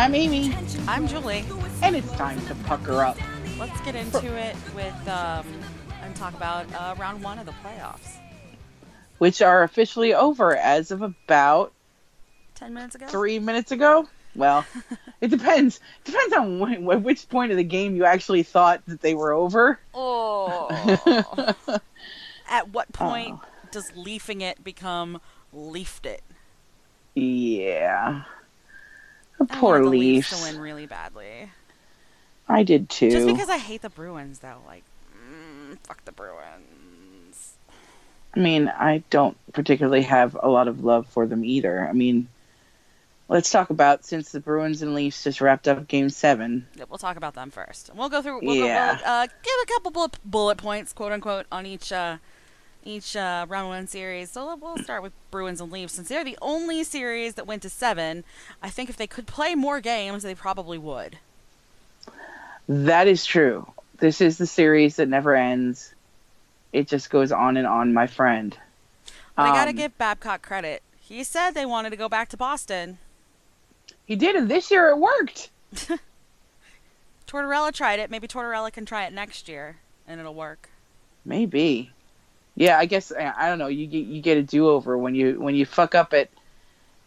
I'm Amy, I'm Julie. and it's time to pucker up. Let's get into it with um, and talk about uh, round one of the playoffs. which are officially over as of about Ten minutes ago. three minutes ago. Well, it depends. Depends on wh- wh- which point of the game you actually thought that they were over. Oh. At what point Oh. does leafing it become leafed it? yeah. Poor Leafs. to win really badly. I did too. Just because I hate the Bruins, though. Like, mm, fuck the Bruins. I mean, I don't particularly have a lot of love for them either. I mean, let's talk about since the Bruins and Leafs just wrapped up Game Seven. Yeah, We'll talk about them first. We'll go through. We'll, Yeah. go, we'll uh, give a couple bullet, bullet points, quote unquote, on each uh, each uh, round one series. So we'll start with Bruins and Leafs since they're the only series that went to seven. I think if they could play more games, they probably would. That is true. This is the series that never ends. It just goes on and on, my friend. But I gotta Um, give Babcock credit. He said they wanted to go back to Boston. He did, and this year it worked. Tortorella tried it. Maybe Tortorella can try it next year, and it'll work. Maybe. Yeah, I guess I don't know. You get you get a do over when you when you fuck up at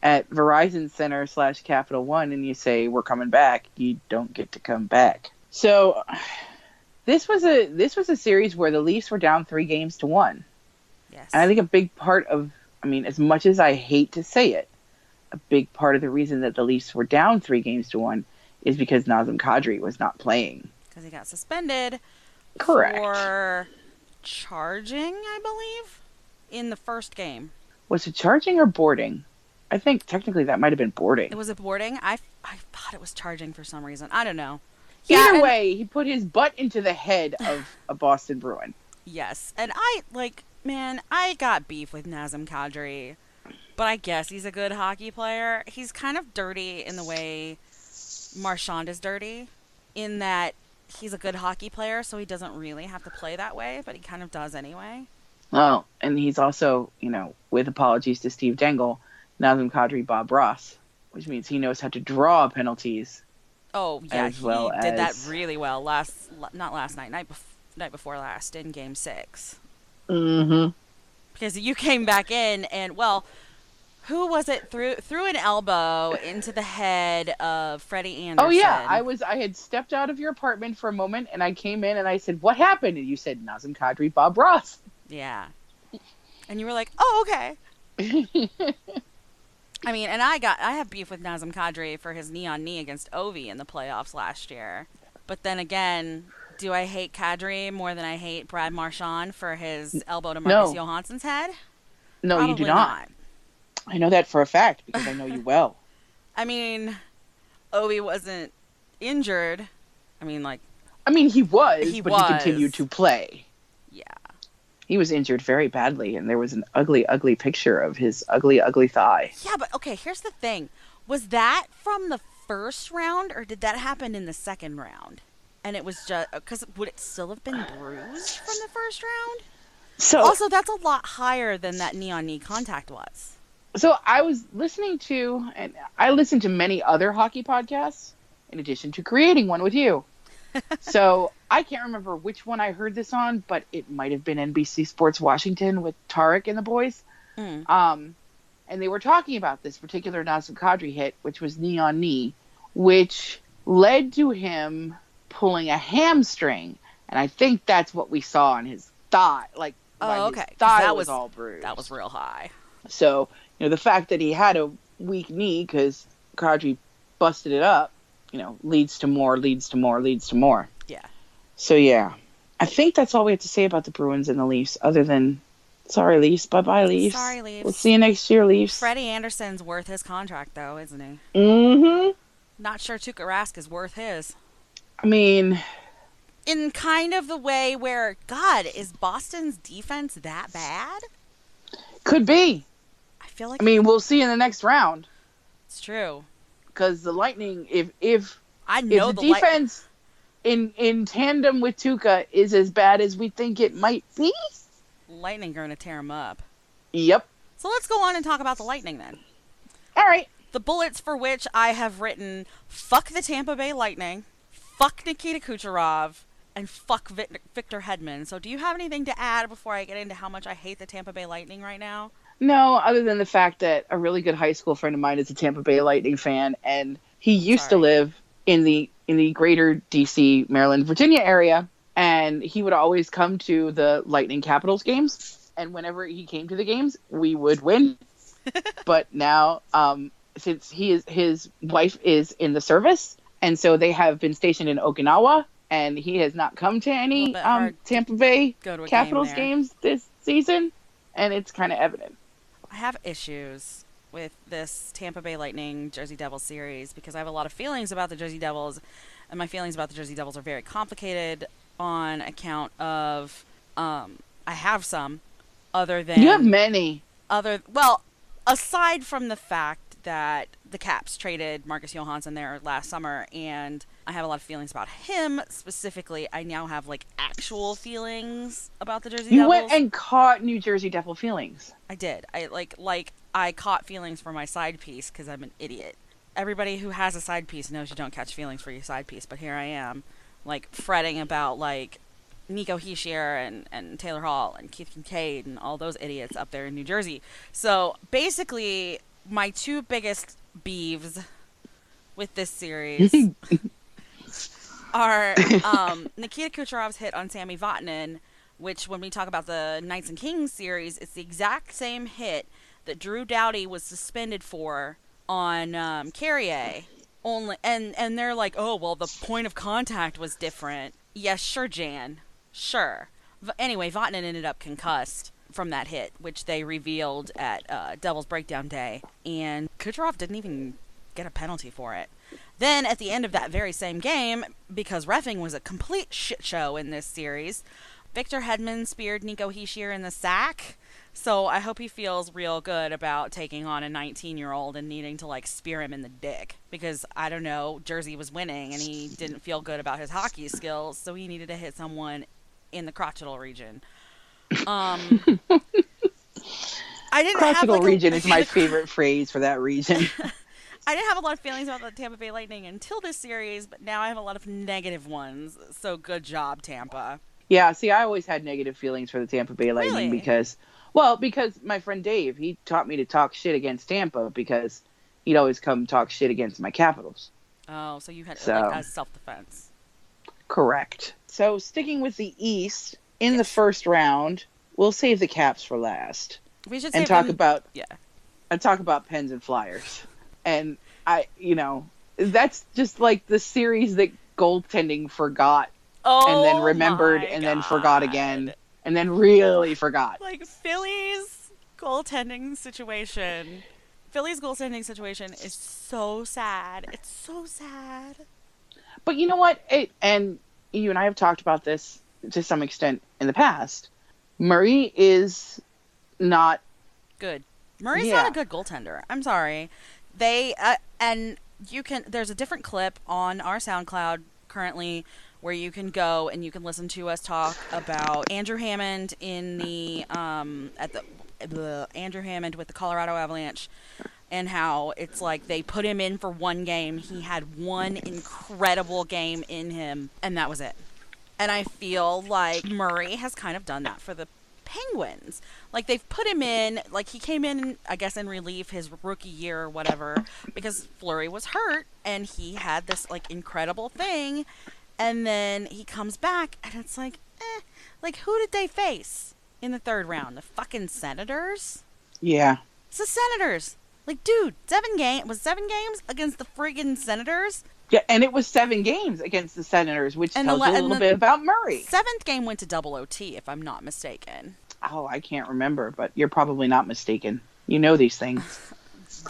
at Verizon Center slash Capital One and you say we're coming back. You don't get to come back. So this was a this was a series where the Leafs were down three games to one. Yes. And I think a big part of, I mean, as much as I hate to say it, a big part of the reason that the Leafs were down three games to one is because Nazem Kadri was not playing. because he got suspended Correct. for charging, I believe, in the first game. Was it charging or boarding? I think technically that might have been boarding. It was a boarding. I, I thought it was charging for some reason. I don't know. Either and- way, he put his butt into the head of a Boston Bruin. Yes, and I like, man, I got beef with Nazem Kadri, but I guess he's a good hockey player. He's kind of dirty in the way Marchand is dirty, in that he's a good hockey player, so he doesn't really have to play that way, but he kind of does anyway. Oh, and he's also, you know, with apologies to Steve Dangle, Nazem Kadri Bob Ross, which means he knows how to draw penalties. Oh yeah, As he well did that really well last, not last night, night bef- night before last in Game Six. Mm-hmm. because you came back in and well who was it threw threw an elbow into the head of Freddie Andersen? Oh yeah, I was. I had stepped out of your apartment for a moment, and I came in and I said, "What happened?" And you said, "Nazem Kadri Bob Ross." yeah, and you were like, oh okay. I mean, and I got I have beef with Nazem Kadri for his knee on knee against Ovi in the playoffs last year, but then again. Do I hate Kadri more than I hate Brad Marchand for his elbow to Marcus No. Johansson's head? no, you do Probably not. I know that for a fact because I know you well. I mean, Ovi wasn't injured. I mean, like, I mean, he was, He but he continued to play. yeah. He was injured very badly, and there was an ugly, ugly picture of his ugly, ugly thigh. Yeah, but okay, here's the thing. Was that from the first round or did that happen in the second round? And it was just because uh, would it still have been bruised from the first round? So, Also, that's a lot higher than that knee on knee contact was. So I was listening to, and I listened to many other hockey podcasts in addition to creating one with you. so I can't remember which one I heard this on, but it might have been NBC Sports Washington with Tarik and the boys. Mm. Um, and they were talking about this particular Nazem Kadri hit, which was knee on knee, which led to him pulling a hamstring. And I think that's what we saw on his thigh. Like, Oh, okay, thigh that was, was- all bruised. That was real high. So, you know, the fact that he had a weak knee because Kadri busted it up, you know, leads to more, leads to more, leads to more. Yeah. So, yeah. I think that's all we have to say about the Bruins and the Leafs, other than, sorry, Leafs. Bye bye, Leafs. Sorry, Leafs. We'll see you next year, Leafs. Freddie Andersen's worth his contract, though, isn't he? Mm-hmm. Not sure Tuukka Rask is worth his. I mean, In kind of the way where, God, is Boston's defense that bad? could be. I feel like I mean, we'll see in the next round it's true. because the Lightning, if if I if know the, the, Light- defense in in tandem with Tuukka is as bad as we think it might be, Lightning are going to tear him up. yep. So let's go on and talk about the Lightning then. All right. The bullets for which I have written fuck the Tampa Bay Lightning, fuck Nikita Kucherov, and fuck Victor Hedman. So, do you have anything to add before I get into how much I hate the Tampa Bay Lightning right now? No, other than the fact that a really good high school friend of mine is a Tampa Bay Lightning fan, and he used Sorry. to live in the in the greater DC, Maryland, Virginia area, and he would always come to the Lightning Capitals games. And whenever he came to the games, we would win. but now, um, since he is his wife is in the service, and so they have been stationed in Okinawa, and he has not come to any um, Tampa Bay Capitals game games this season, and it's kind of evident. I have issues with this Tampa Bay Lightning Jersey Devils series because I have a lot of feelings about the Jersey Devils, and my feelings about the Jersey Devils are very complicated on account of um, I have some other than You have many. other well aside from the fact that the Caps traded Marcus Johansson there last summer and I have a lot of feelings about him specifically. I now have like actual feelings about the Jersey You Devils. went and caught New Jersey Devil feelings. I did. I like like I caught feelings for my side piece because I'm an idiot. Everybody who has a side piece knows you don't catch feelings for your side piece, but here I am, like fretting about like Nico Hischier and, and Taylor Hall and Keith Kinkaid and all those idiots up there in New Jersey. So basically, my two biggest beeves with this series are um, Nikita Kucherov's hit on Sami Vatanen, which when we talk about the Knights and Kings series, it's the exact same hit that Drew Doughty was suspended for on um, Carrier. Only and and they're like, oh well, the point of contact was different. Yes, sure, Jan, sure. V- anyway, Vatanen ended up concussed from that hit, which they revealed at uh, Devil's Breakdown Day, and Kucherov didn't even get a penalty for it. Then at the end of that very same game, because refing was a complete shit show in this series, Victor Hedman speared Nico Hischier in the sack. So I hope he feels real good about taking on a 19 year old and needing to like spear him in the dick. Because I don't know, Jersey was winning and he didn't feel good about his hockey skills, so he needed to hit someone in the crotchal region. Um, I didn't have Crotchal like a- region is my favorite phrase for that region. I didn't have a lot of feelings about the Tampa Bay Lightning until this series, but now I have a lot of negative ones. So good job, Tampa. yeah, see, I always had negative feelings for the Tampa Bay Lightning Really? because, well, because my friend Dave, he taught me to talk shit against Tampa because he'd always come talk shit against my Capitals. Oh, so you had So- like as self defense. Correct. So sticking with the East in the first round, we'll save the Caps for last We should and talk them- about yeah. and talk about Pens and Flyers. And I, you know, that's just like the series that goaltending forgot Oh, and then oh remembered my and then forgot again and then really forgot. Like Philly's goaltending situation. Philly's goaltending situation is so sad. It's so sad. But you know what? It and you and I have talked about this to some extent in the past. Murray is not Good. Murray's Yeah. not a good goaltender. I'm sorry. They uh, and you can. There's a different clip on our SoundCloud currently where you can go and you can listen to us talk about Andrew Hammond in the um at the, the Andrew Hammond with the Colorado Avalanche and how it's like they put him in for one game. He had one incredible game in him and that was it. And I feel like Murray has kind of done that for the Penguins. Like they've put him in, like he came in, I guess, in relief his rookie year or whatever, because Fleury was hurt and he had this like incredible thing, and then he comes back and it's like, eh, like who did they face in the third round? The fucking Senators. yeah. It's the Senators. Like, dude, seven game was seven games against the friggin' Senators. Yeah, and it was seven games against the Senators, which And tells la- you a little the- bit about Murray. Seventh game went to double OT, if I'm not mistaken. Oh, I can't remember, but you're probably not mistaken. You know these things.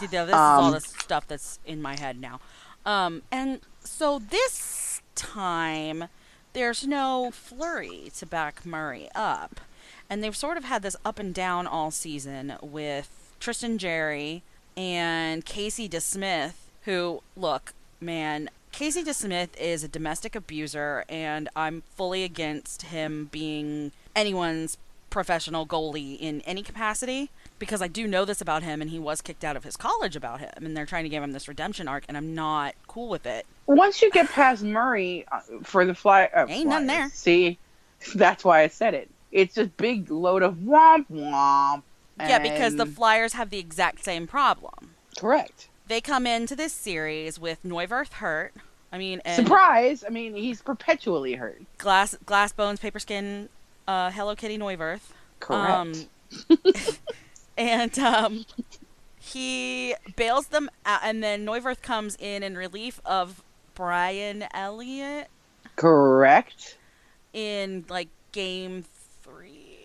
This is all Um, the stuff that's in my head now. Um, and so this time, there's no Fleury to back Murray up. And they've sort of had this up and down all season with Tristan Jarry and Casey DeSmith, who, look, man, Casey DeSmith is a domestic abuser, and I'm fully against him being anyone's professional goalie in any capacity. because I do know this about him, and he was kicked out of his college about him, and they're trying to give him this redemption arc, and I'm not cool with it. Once you get past Murray uh, for the fly, uh, Ain't nothing there. See, that's why I said it. It's just big load of womp womp. Yeah, because the Flyers have the exact same problem. correct They come into this series with Neuwirth hurt. I mean, and surprise. I mean, he's perpetually hurt. glass, glass bones, paper skin, uh, Hello Kitty Neuwirth. Correct. Um, and um, he bails them out, and then Neuwirth comes in in relief of Brian Elliott correct. in like game three.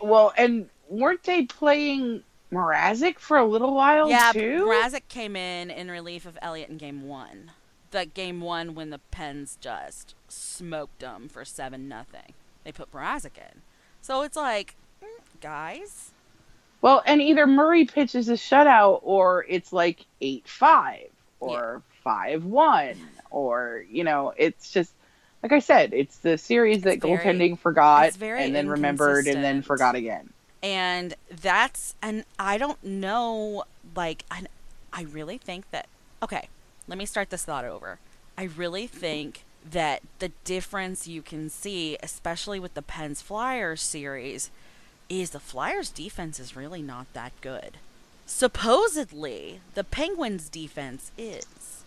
Well, and weren't they playing Mrazek for a little while yeah, too? Mrazek came in in relief of Elliott in game one. That game one when the Pens just smoked them for seven nothing. They put Mrazek in, so it's like, mm, guys, Well, and either Murray pitches a shutout or it's like 8 5 or 5 1 or, you know, it's just, like I said, it's the series that very- goaltending forgot and then remembered and then forgot again. and that's and I don't know like I I really think that okay, let me start this thought over. I really think that the difference you can see especially with the Pens Flyers series is the Flyers defense is really not that good. Supposedly, the Penguins defense is.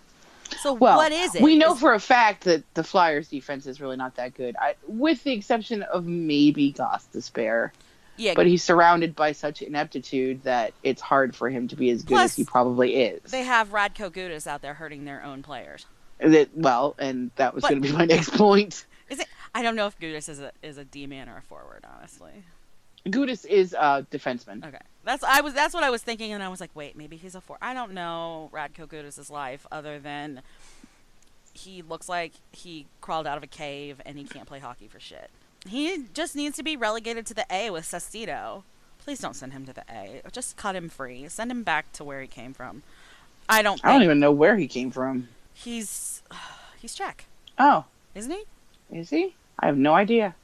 So Well, what is it? We know Is- for a fact that the Flyers defense is really not that good, I, with the exception of maybe Gostisbehere. yeah, But he's surrounded by such ineptitude that it's hard for him to be as good Plus, as he probably is. they have Radko Gudas out there hurting their own players. That, well, and that was going to be my next point. Is it? I don't know if Gudas is a is a D man or a forward, honestly. Gudas is a defenseman. Okay, that's I was that's what I was thinking, and I was like, wait, maybe he's a four. I don't know Radko Gudas' life other than he looks like he crawled out of a cave and he can't play hockey for shit. He just needs to be relegated to the A with Sestito. Please don't send him to the A. Just cut him free. Send him back to where he came from. I don't. I don't even know where he came from. He's he's Czech, Oh, isn't he? is he? I have no idea.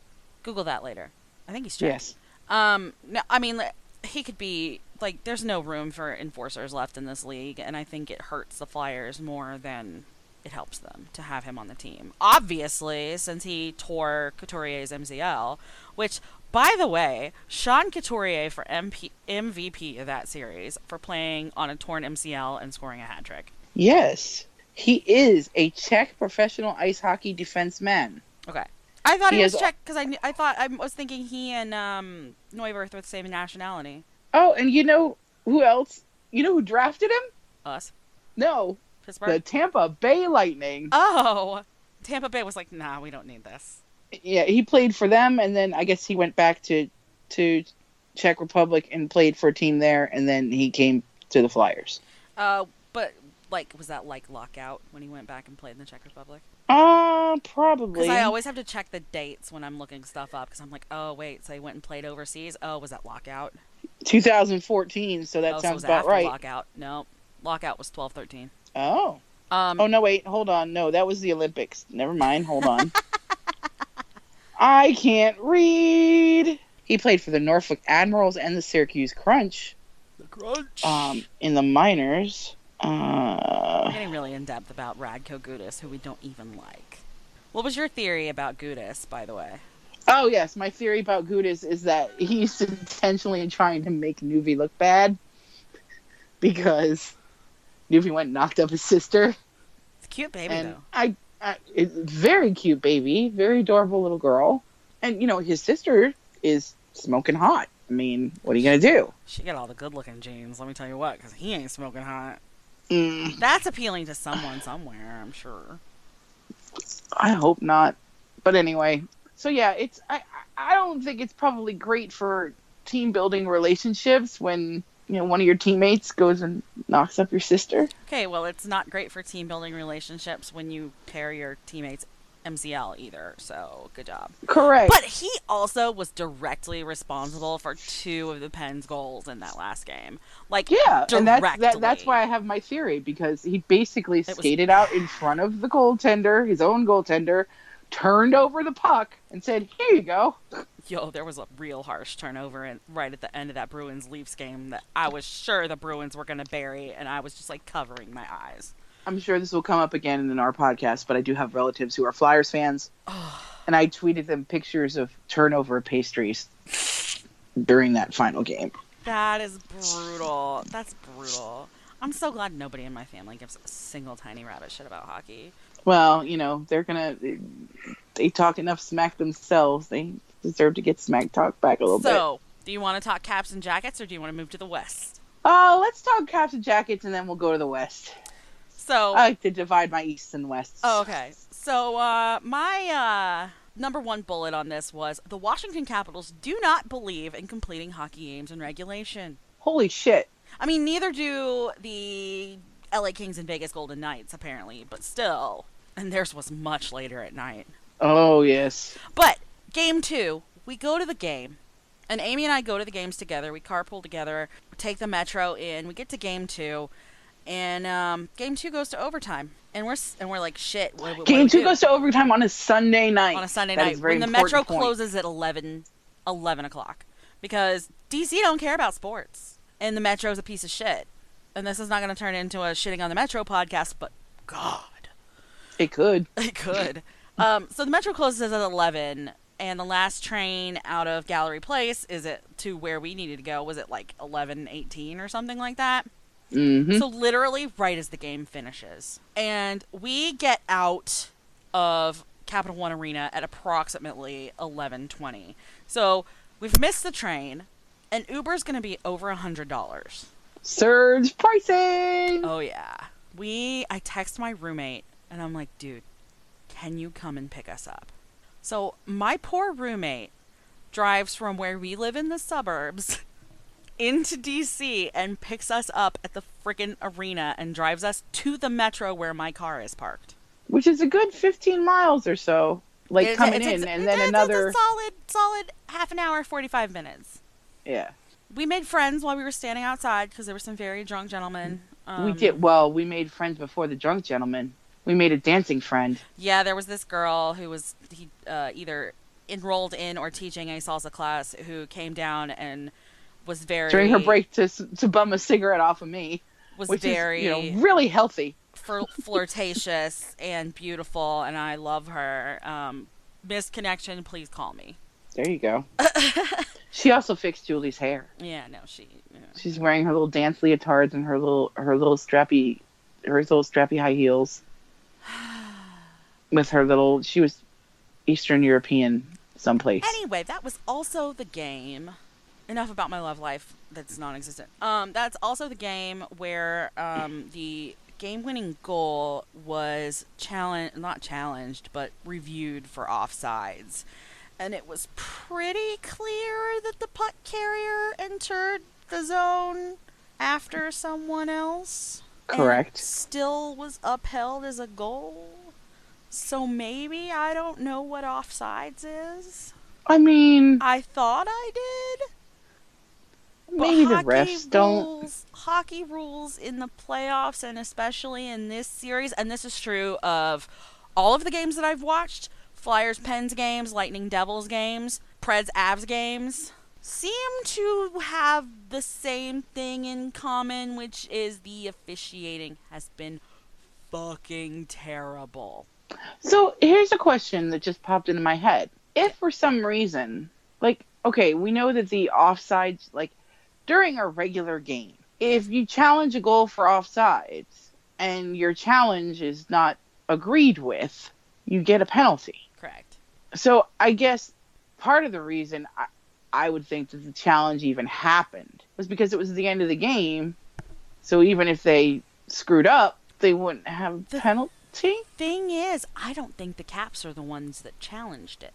Google that later. I think he's Czech. Yes. Um, no, I mean, he could be like. There's no room for enforcers left in this league, and I think it hurts the Flyers more than it helps them to have him on the team. Obviously, since he tore Couturier's MCL, which, by the way, Sean Couturier for MP- MVP of that series for playing on a torn MCL and scoring a hat trick. Yes. He is a Czech professional ice hockey defenseman. Okay. I thought he, He was has- Czech because I, I thought I was thinking he and um, Neuwirth were the same nationality. Oh, and you know who else? You know who drafted him? Us, No, Pittsburgh. the Tampa Bay Lightning. Oh, Tampa Bay was like, nah, we don't need this. yeah, he played for them, and then I guess he went back to to Czech Republic and played for a team there, and then he came to the Flyers. Uh, like, was that like lockout when he went back and played in the Czech Republic? Uh, probably. Because I always have to check the dates when I'm looking stuff up. Because I'm like, oh wait, so he went and played overseas. Oh, was that lockout? 2014, so that oh, so sounds was about after right. lockout. No, lockout was 12, 13. Oh. Um, Oh no, wait, hold on. No, that was the Olympics. Never mind. Hold on. I can't read. He played for the Norfolk Admirals and the Syracuse Crunch the crunch. um, in the minors. We're Uh, getting really in depth about Radko Gudas, who we don't even like. What was your theory about Gudas, by the way? oh yes, my theory about Gudas is that he's intentionally trying to make Nuvi look bad because Nuvi went and knocked up his sister, It's a cute baby and though. I, I it's very cute baby, very adorable little girl, and you know his sister is smoking hot. I mean, what are you gonna do? She got all the good-looking genes. Let me tell you what, because he ain't smoking hot. Mm, That's appealing to someone somewhere, I'm sure. I hope not. But anyway, so yeah, it's I I don't think it's probably great for team building relationships when you know one of your teammates goes and knocks up your sister. Okay, well, it's not great for team building relationships when you pair your teammates MCL either. So good job. Correct. But he also was directly responsible for two of the Pens goals in that last game. Like yeah, and that's that, that's why I have my theory because he basically was skated out in front of the goaltender, his own goaltender, turned over the puck and said, "Here you go." Yo, there was a real harsh turnover in, right at the end of that Bruins Leafs game that I was sure the Bruins were going to bury, and I was just like covering my eyes. I'm sure this will come up again in our podcast, but I do have relatives who are Flyers fans, and I tweeted them pictures of turnover pastries during that final game. That is brutal. That's brutal. I'm so glad nobody in my family gives a single tiny rabbit shit about hockey. Well, you know, they're gonna they, they talk enough smack themselves. They deserve to get smack talk back a little bit. So, do you want to talk caps and jackets, or do you want to move to the West? Uh, let's talk caps and jackets, and then we'll go to the west. So, I like to divide my east and west. oh, okay. So, uh, my uh, number one bullet on this was the Washington Capitals do not believe in completing hockey games in regulation. Holy shit! I mean, neither do the LA Kings and Vegas Golden Knights, apparently, but still. And theirs was much later at night. Oh yes. But game two, we go to the game, and Amy and I go to the games together. We carpool together, take the metro in. We get to game two, and um, game two goes to overtime, and we're and we're like, shit. What, what Game two do? goes to overtime on a Sunday night. on a Sunday That night is when the metro point. closes at 11, 11 o'clock because DC don't care about sports, and the metro's a piece of shit. And this is not going to turn into a shitting on the metro podcast, but God. It could. It could. um, so the metro closes at eleven, and the last train out of Gallery Place is it to where we needed to go. Was it like eleven eighteen or something like that? Hmm So literally right as the game finishes, and we get out of Capital One Arena at approximately eleven twenty. So we've missed the train, and Uber's going to be over a hundred dollars. Surge pricing. Oh yeah. We I text my roommate and I'm like, dude, can you come and pick us up? So my poor roommate drives from where we live in the suburbs into DC and picks us up at the friggin' arena and drives us to the metro where my car is parked. Which is a good 15 miles or so. Like It's- coming it's- in, it's- and then another. Solid, solid half an hour, forty five minutes. Yeah. We made friends while we were standing outside because there were some very drunk gentlemen. Um, we did well. We made friends before the drunk gentlemen. We made a dancing friend. Yeah, there was this girl who was he, uh, either enrolled in or teaching a salsa class who came down and was very during her break to to bum a cigarette off of me, was very is you know really healthy. flir- flirtatious and beautiful, and I love her. Um, Miss Connection, please call me. There you go. she also fixed Julie's hair. Yeah, no, she. yeah. She's wearing her little dance leotards and her little her little strappy her little strappy high heels. With her little, she was Eastern European someplace. Anyway, that was also the game. Enough about my love life that's non-existent. Um, that's also the game where um, the game-winning goal was challenge not challenged, but reviewed for offsides, and it was pretty clear that the puck carrier entered the zone after someone else. Correct. still was upheld as a goal. So maybe I don't know what offsides is. I mean, I thought I did. But maybe the hockey refs don't. Hockey rules in the playoffs, and especially in this series, and this is true of all of the games that I've watched Flyers Pens games, Lightning Devils games, Preds Avs games seem to have the same thing in common, which is the officiating has been fucking terrible. So here's a question that just popped into my head. If for some reason, like, okay, we know that the offsides, like, during a regular game, if you challenge a goal for offsides and your challenge is not agreed with, you get a penalty. Correct. So I guess part of the reason I, I would think that the challenge even happened was because it was the end of the game. So even if they screwed up, they wouldn't have The- penalty. Thing is, I don't think the Caps are the ones that challenged it.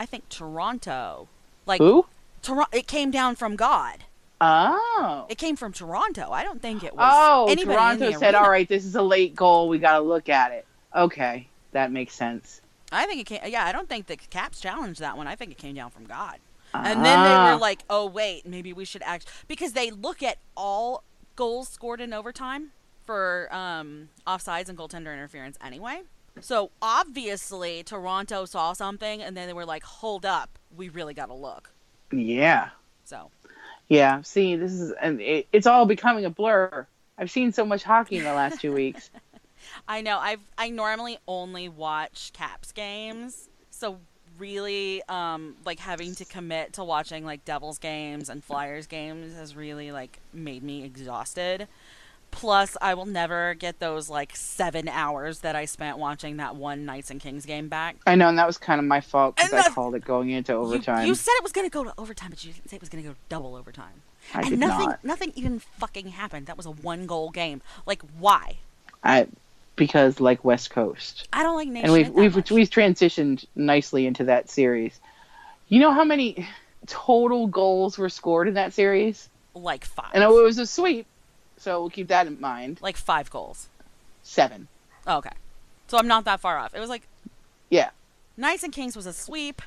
I think Toronto, like Who? Toronto, it came down from God. Oh. It came from Toronto. I don't think it was. Oh, Toronto said. "All right, this is a late goal. We got to look at it." Okay, that makes sense. I think it came. Yeah, I don't think the Caps challenged that one. I think it came down from God. And then they Ah. were like, "Oh wait, maybe we should act," because they look at all goals scored in overtime for um, offsides and goaltender interference anyway. So obviously Toronto saw something and then they were like, "Hold up, we really got to look." Yeah. So Yeah. See, this is and it, it's all becoming a blur. I've seen so much hockey in the last two weeks. I know I've I normally only watch Caps games, so really um like having to commit to watching like Devils games and Flyers games has really like made me exhausted. Plus, I will never get those like seven hours that I spent watching that one Knights and Kings game back. I know, and that was kind of my fault because I called it going into overtime. you said it was going to go to overtime, but you didn't say it was going to go double overtime. I and did nothing, not. nothing even fucking happened. That was a one goal game. Like, why? I because like West Coast, I don't like Nation. and we've we've much. we've transitioned nicely into that series. You know how many total goals were scored in that series? like five. And it was a sweep, so we'll keep that in mind. like five goals. Seven. Oh, okay. So I'm not that far off. It was like Yeah. Knights and Kings was a sweep.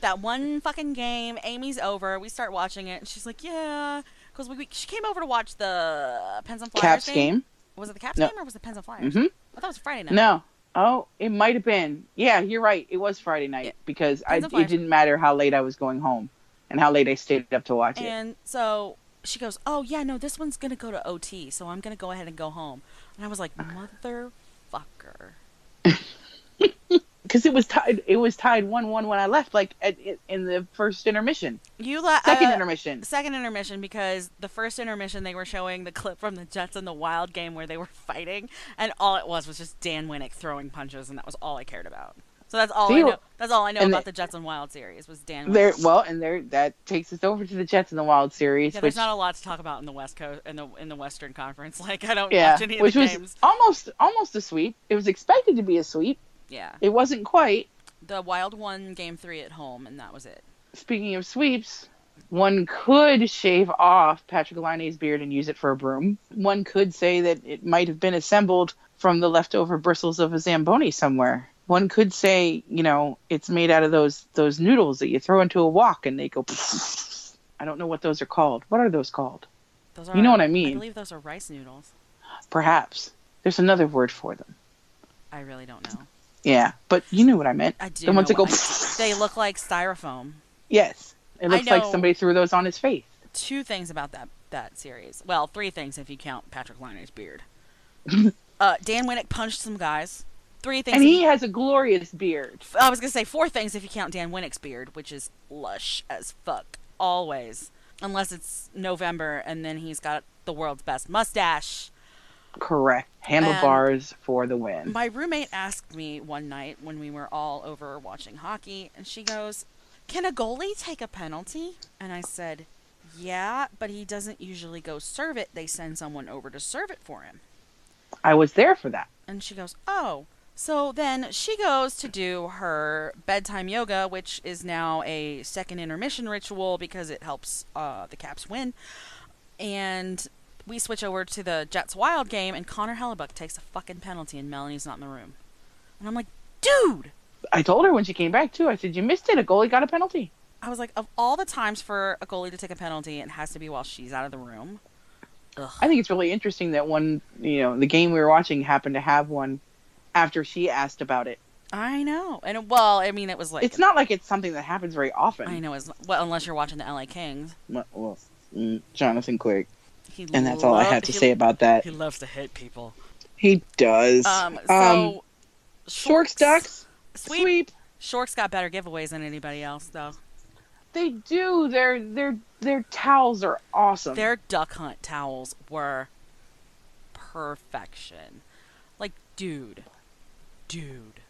That one fucking game, Amy's over. We start watching it, and she's like, "Yeah," because we, we she came over to watch the Pens and Flyers Caps game. game. Was it the Caps No. game or was it Pens and Flyers? Mm-hmm. I thought it was Friday night. No. Oh, it might have been. Yeah, you're right. It was Friday night Yeah. because I, it didn't matter how late I was going home and how late I stayed up to watch it. And so she goes, "Oh yeah, no, this one's gonna go to OT, so I'm gonna go ahead and go home." And I was like, "Motherfucker." Because it was tied. It was tied one-one when I left. Like at, in the first intermission, You left second uh, intermission. second intermission because the first intermission they were showing the clip from the Jets and the Wild game where they were fighting, and all it was was just Dan Winnik throwing punches, and that was all I cared about. So that's all I know. That's all I know about the- the Jets and Wild series was Dan. There, well, and there that takes us over to the Jets and the Wild Series, Yeah, which there's not a lot to talk about in the West Coast in the in the Western Conference. Like I don't yeah, watch any of which the was games. almost almost a sweep. It was expected to be a sweep. Yeah, It wasn't quite. the Wild won Game Three at home, and that was it. Speaking of sweeps, one could shave off Patrik Laine's beard and use it for a broom. One could say that it might have been assembled from the leftover bristles of a Zamboni somewhere. One could say, you know, it's made out of those those noodles that you throw into a wok and they go. I don't know what those are called. What are those called? Those are, You know what I mean? I believe those are rice noodles. Perhaps there's another word for them. I really don't know. Yeah, but you knew what I meant. I do. The ones that go. I- they look like styrofoam. Yes, it looks like somebody threw those on his face. two things about that that series. Well, three things if you count Patrik Laine's beard. uh, Dan Winnik punched some guys. Three things. And he has a glorious beard. I was gonna say four things if you count Dan Winnik's beard, which is lush as fuck always, unless it's November and then he's got the world's best mustache. Correct. Handlebars for the win. My roommate asked me one night when we were all over watching hockey, and she goes, Can a goalie take a penalty? And I said, Yeah, but he doesn't usually go serve it. They send someone over to serve it for him. I was there for that. And she goes, Oh. So then she goes to do her bedtime yoga, which is now a second intermission ritual because it helps uh, the Caps win. And we switch over to the Jets Wild game, and Connor Hellebuyck takes a fucking penalty, and Melanie's not in the room. And I'm like, dude! I told her when she came back too. I said, "You missed it. A goalie got a penalty." I was like, of all the times for a goalie to take a penalty, it has to be while she's out of the room. Ugh. I think it's really interesting that one, you know, the game we were watching happened to have one after she asked about it. I know. And well, I mean, it was like. It's not like it's something that happens very often. I know. It's, well, unless you're watching the LA Kings. Well, well, mm, Jonathan Quick, He and that's all I lo- have to he- say about that. He loves to hit people. He does. Um, so Shorks Ducks sweep. sweep. Shorks got better giveaways than anybody else, though. They do. Their their their towels are awesome. Their duck hunt towels were perfection. Like, dude, dude.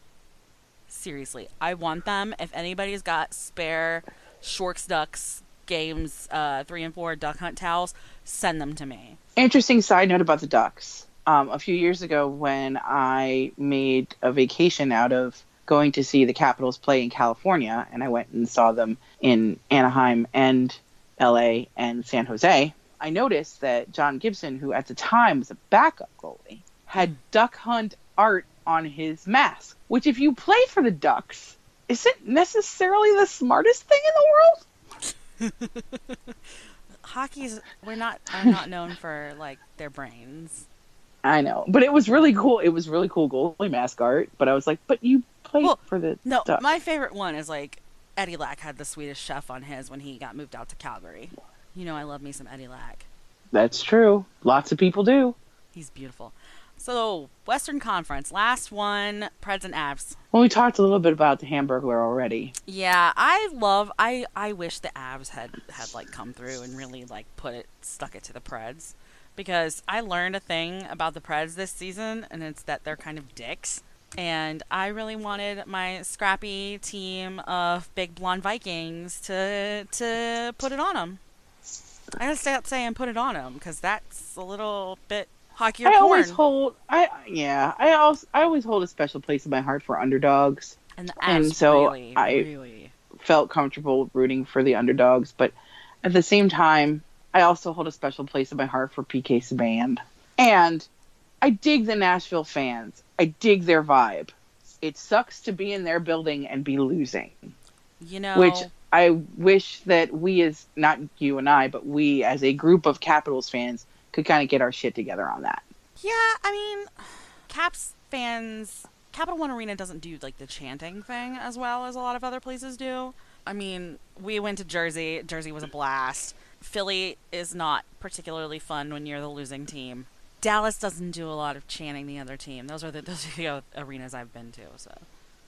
Seriously, I want them. If anybody's got spare Shorks Ducks games, uh, three and four duck hunt towels, send them to me. Interesting side note about the Ducks. Um, a few years ago, when I made a vacation out of going to see the Capitals play in California, and I went and saw them in Anaheim and LA and San Jose, I noticed that John Gibson, who at the time was a backup goalie, had duck hunt art on his mask, which, if you play for the Ducks, isn't necessarily the smartest thing in the world. Hockey's we're not are not known for like their brains. I know, but it was really cool. It was really cool goalie mask art. But I was like, but you played Well, for the No, Ducks. my favorite one is like Eddie Lack had the Swedish chef on his when he got moved out to Calgary. You know, I love me some Eddie Lack. That's true. Lots of people do. He's beautiful. So, Western Conference, last one, Preds and Avs. Well, we talked a little bit about the Hamburglar already. Yeah, I love. I I wish the Avs had had like come through and really like put it stuck it to the Preds, because I learned a thing about the Preds this season, and it's that they're kind of dicks. And I really wanted my scrappy team of big blonde Vikings to to put it on them. I gotta stop saying put it on them because that's a little bit hockey or I porn. always hold. I yeah. I also I always hold a special place in my heart for underdogs. and the and so really, I- really. Felt comfortable rooting for the underdogs, but at the same time, I also hold a special place in my heart for PK Subban. And I dig the Nashville fans. I dig their vibe. It sucks to be in their building and be losing. You know, which I wish that we as not you and I, but we as a group of Capitals fans could kind of get our shit together on that. Yeah, I mean, Caps fans, Capital One Arena doesn't do like the chanting thing as well as a lot of other places do. I mean, we went to Jersey. Jersey was a blast. Philly is not particularly fun when you're the losing team. Dallas doesn't do a lot of chanting the other team. Those are the those are the arenas I've been to. So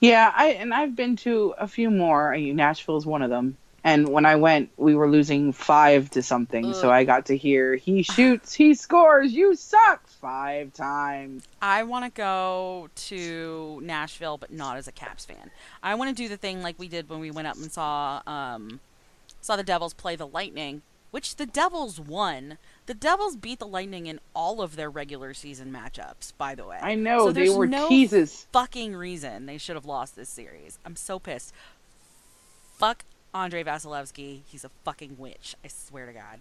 Yeah, I and I've been to a few more. I mean, Nashville is one of them. And when I went, we were losing five to something, so I got to hear he shoots, he scores, you suck five times. I want to go to Nashville, but not as a Caps fan. I want to do the thing like we did when we went up and saw um, saw the Devils play the Lightning, which the Devils won. The Devils beat the Lightning in all of their regular season matchups. By the way, I know So they were no teases. fucking reason they should have lost this series. I'm so pissed. Fuck Andre Vasilevskiy. He's a fucking witch. I swear to God.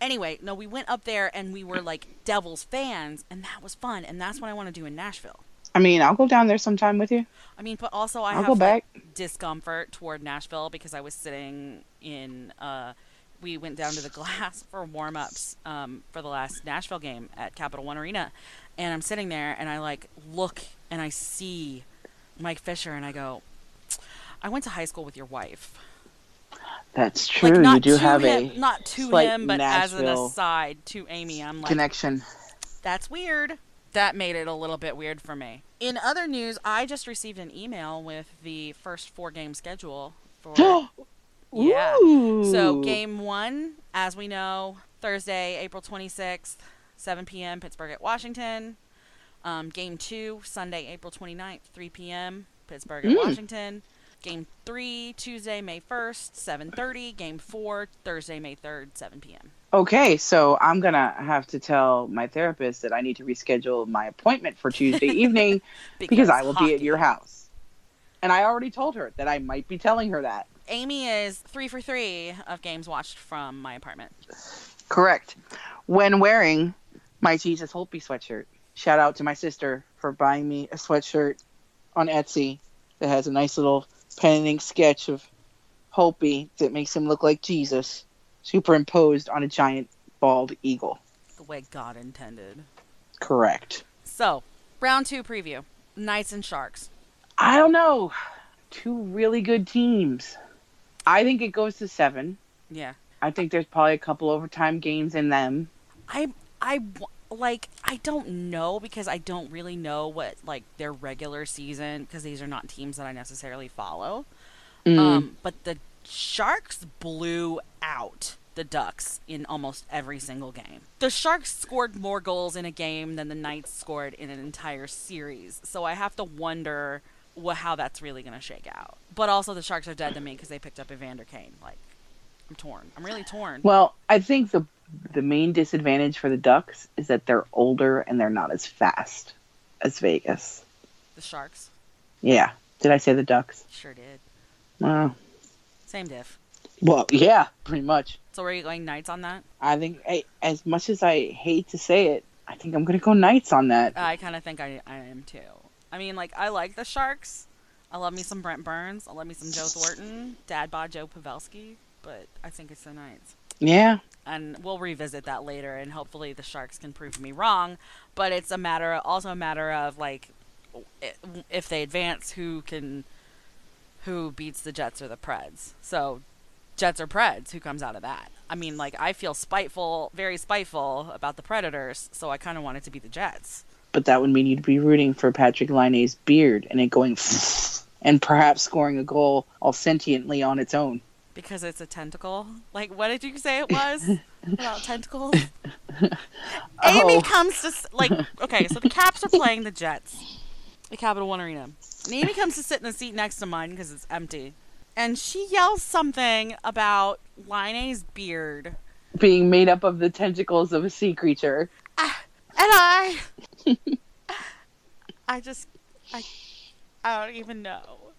Anyway, no, we went up there and we were like Devils fans, and that was fun. And that's what I want to do in Nashville. I mean, I'll go down there sometime with you. I mean, but also I I'll have go like, back. discomfort toward Nashville because I was sitting in. Uh, we went down to the glass for warm ups um, for the last Nashville game at Capital One Arena, and I'm sitting there and I like look and I see Mike Fisher and I go, I went to high school with your wife. That's true. Like you do have him, a not to him, but as an aside to Amy. I'm like, connection. that's weird. That made it a little bit weird for me. In other news, I just received an email with the first four game schedule for Yeah. So game one, as we know, Thursday, April 26th, 7 p.m. Pittsburgh at Washington. Um, game two, Sunday, April 29th, 3 p.m. Pittsburgh at Mm. Washington. Game three, Tuesday, May 1st, 7:30. Game four, Thursday, May 3rd, 7 p.m. Okay, so I'm gonna have to tell my therapist that I need to reschedule my appointment for Tuesday evening because I will be at your house. And I already told her that I might be telling her that. Amy is three for three of games watched from my apartment. Correct. When wearing my Jesus Holtby sweatshirt. Shout out to my sister for buying me a sweatshirt on Etsy that has a nice little ink sketch of Holtby that makes him look like Jesus, superimposed on a giant bald eagle. The way God intended. Correct. So, round two preview: Knights and Sharks. I don't know. Two really good teams. I think it goes to seven. Yeah. I think there's probably a couple overtime games in them. I I like I don't know because I don't really know what like their regular season because these are not teams that I necessarily follow. Mm. Um, but the Sharks blew out the Ducks in almost every single game. The Sharks scored more goals in a game than the Knights scored in an entire series. So I have to wonder what how that's really going to shake out. But also the Sharks are dead to me because they picked up Evander Kane. Like I'm torn. I'm really torn. Well, I think the the main disadvantage for the Ducks is that they're older and they're not as fast as Vegas. the Sharks Yeah. Did I say the Ducks? sure did. Well, Same diff. well, yeah, pretty much. So are you going Knights on that? I think I, as much as I hate to say it, I think I'm gonna go Knights on that. I kind of think I, I am too. I mean, like, I like the Sharks. I love me some Brent Burns. I love me some Joe Thornton. Dad bod Joe Pavelski. But I think it's the Knights. Yeah. and we'll revisit that later and hopefully the sharks can prove me wrong but it's a matter also a matter of like if they advance who can who beats the jets or the preds so jets or preds who comes out of that i mean like i feel spiteful very spiteful about the predators so i kind of want it to be the jets But that would mean you'd be rooting for Patrik Laine's beard and it going and perhaps scoring a goal all sentiently on its own. Because it's a tentacle like what did you say it was about tentacles Amy Oh. comes to like okay, so the Caps are playing the Jets, the Capital One Arena, and Amy comes to sit in the seat next to mine because it's empty, and she yells something about Laine's beard, Being made up of the tentacles of a sea creature. Ah, and I, I just, I, I don't even know.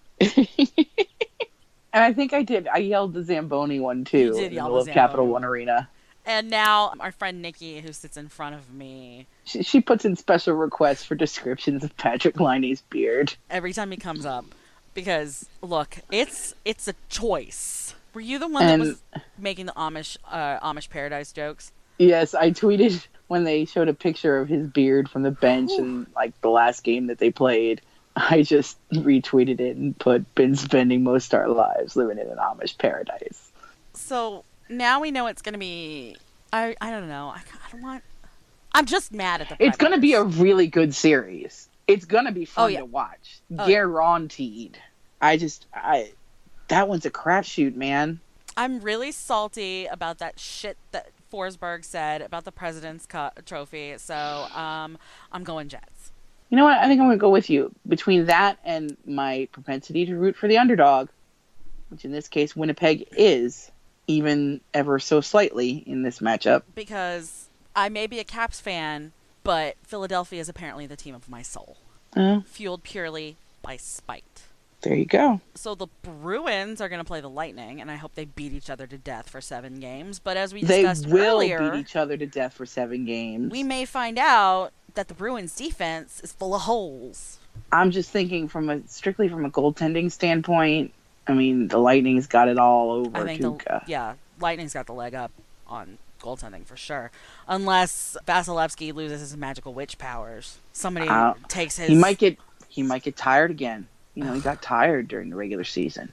And I think I did. I yelled the Zamboni one too. You did in the yell the of Capital One Arena. And now our friend Nikki, who sits in front of me, She, she puts in special requests for descriptions of Patrik Laine's beard. every time he comes up, because look, it's it's a choice. Were you the one that was making the Amish uh, Amish Paradise jokes? Yes, I tweeted when they showed a picture of his beard from the bench and like the last game that they played. I just retweeted it and put been spending most of our lives living in an Amish paradise. So now we know it's gonna be. I I don't know. I, I don't want. I'm just mad at the. It's going to be a really good series. It's going to be fun Oh, yeah. to watch. Oh, yeah. Guaranteed. I just I that one's a crapshoot, man. I'm really salty about that shit that Forsberg said about the President's Cup trophy. So um, I'm going Jets. You know what? I think I'm going to go with you between that and my propensity to root for the underdog, which in this case Winnipeg is, even ever so slightly in this matchup. because I may be a Caps fan, but Philadelphia is apparently the team of my soul, Uh, fueled purely by spite. there you go. So the Bruins are going to play the Lightning, and I hope they beat each other to death for seven games. But as we discussed They will earlier, beat each other to death for seven games. we may find out that the Bruins defense is full of holes. I'm just thinking from a strictly from a goaltending standpoint. I mean, the Lightning's got it all over I think the yeah, Lightning's got the leg up on goaltending for sure, unless Vasilevskiy loses his magical witch powers. Somebody Uh, takes his He might get he might get tired again. You know, he got tired during the regular season.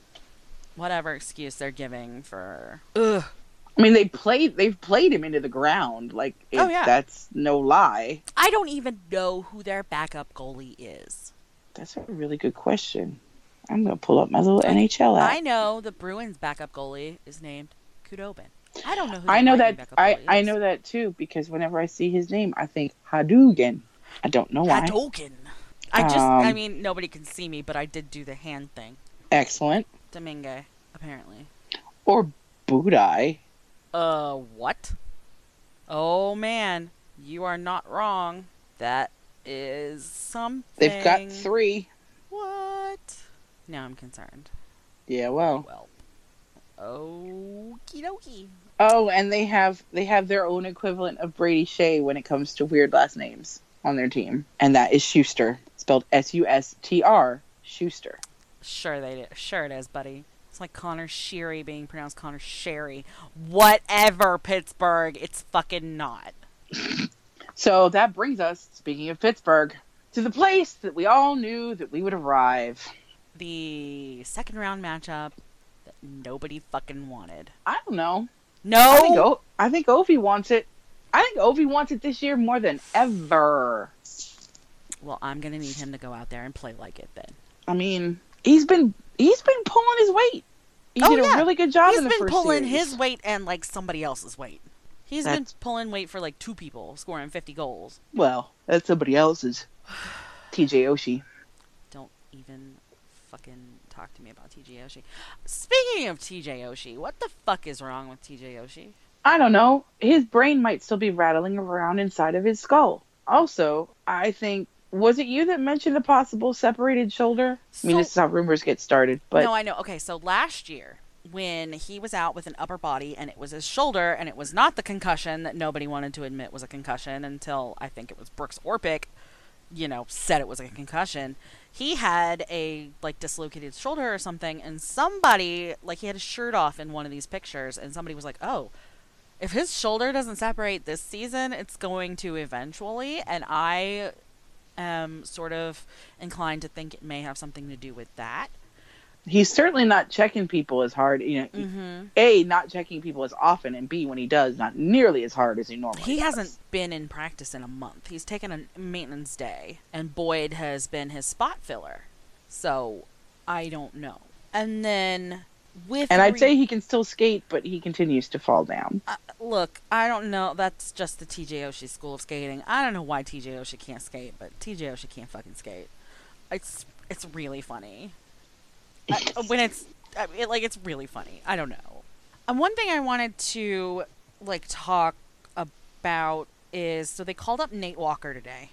whatever excuse they're giving for. Ugh. I mean, they played they've played him into the ground. Like, it, Oh, yeah. that's no lie. I don't even know who their backup goalie is. That's a really good question. I'm gonna pull up my little NHL app. I know the Bruins backup goalie is named Khudobin. I don't know who. I know that I, I know that too because whenever I see his name, I think Hadouken. I don't know why. Hadouken. I just, I Um, mean, nobody can see me, but I did do the hand thing. Excellent. Domingue, apparently. Or Budaj. Uh, what? Oh man, you are not wrong. That is something. They've got three. What? Now I'm concerned. Yeah, well. Well, okie dokie. Oh, and they have they have their own equivalent of Brady Skjei when it comes to weird last names on their team, and that is Sustr, spelled S U S T R, Sustr. Sure they do. Sure it is, buddy. It's like Conor Sheary being pronounced Connor Sherry. Whatever, Pittsburgh. It's fucking not. So that brings us, speaking of Pittsburgh, to the place that we all knew that we would arrive. The second round matchup that nobody fucking wanted. I don't know. I think, No. o- I think Ovi wants it. I think Ovi wants it this year more than ever. Well, I'm gonna need him to go out there and play like it then. I mean, he's been he's been pulling his weight. He Oh, did a yeah. really good job He's in the been first pulling series. his weight and like somebody else's weight. He's That's- been pulling weight for like two people, scoring 50 goals. Well, that's somebody else's. TJ Oshie. Don't even fucking talk to me about TJ Oshie. Speaking of TJ Oshie, what the fuck is wrong with TJ Oshie? I don't know. His brain might still be rattling around inside of his skull. Also, I think was it you that mentioned a possible separated shoulder? I mean, this is how rumors get started, but no, I know. Okay, so last year when he was out with an upper body and it was his shoulder and it was not the concussion that nobody wanted to admit was a concussion until I think it was Brooks Orpik, you know, said it was a concussion. He had a like dislocated shoulder or something and somebody like he had his shirt off in one of these pictures and somebody was like, "Oh, If his shoulder doesn't separate this season, it's going to eventually, and I am sort of inclined to think it may have something to do with that. He's certainly not checking people as hard. You know, Mm-hmm. a not checking people as often, and b when he does, not nearly as hard as he normally. He does. hasn't been in practice in a month. He's taken a maintenance day, and Boyd has been his spot filler. So I don't know. And then with And I'd re- say he can still skate, but he continues to fall down. Uh, look, I don't know. That's just the TJ Oshie school of skating. I don't know why TJ Oshie can't skate, but TJ Oshie can't fucking skate. It's it's really funny. I- when it's I like it's really funny. I don't know. And one thing I wanted to like talk about is so they called up Nate Walker today.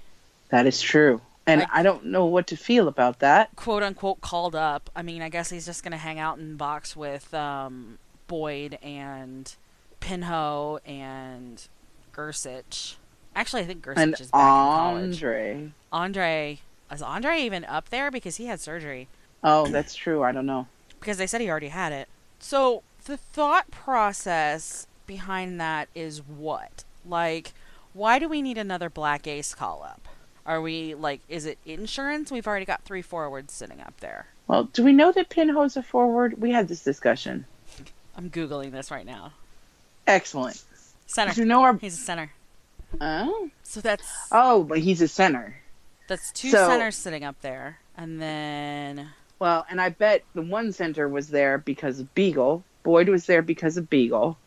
That is true. And I- I, don't know what to feel about that. quote unquote called up. I mean, I guess he's just gonna hang out in box with um, Boyd and Pinho and Gersich. Actually, I think Gersich And is back in college. Andre. Andre is Andre even up there because he had surgery Oh, that's true. I don't know. because they said he already had it. So the thought process behind that is what? Like, why do we need another Black Ace call up? Are we like, is it insurance? We've already got three forwards sitting up there. Well, do we know that Pinho's a forward? We had this discussion. I'm googling this right now. Excellent. Center. Do you know our? He's a center. Oh, So that's oh, but he's a center. that's two so- centers sitting up there, and then Well, and I bet the one center was there because of Beagle. Boyd was there because of Beagle.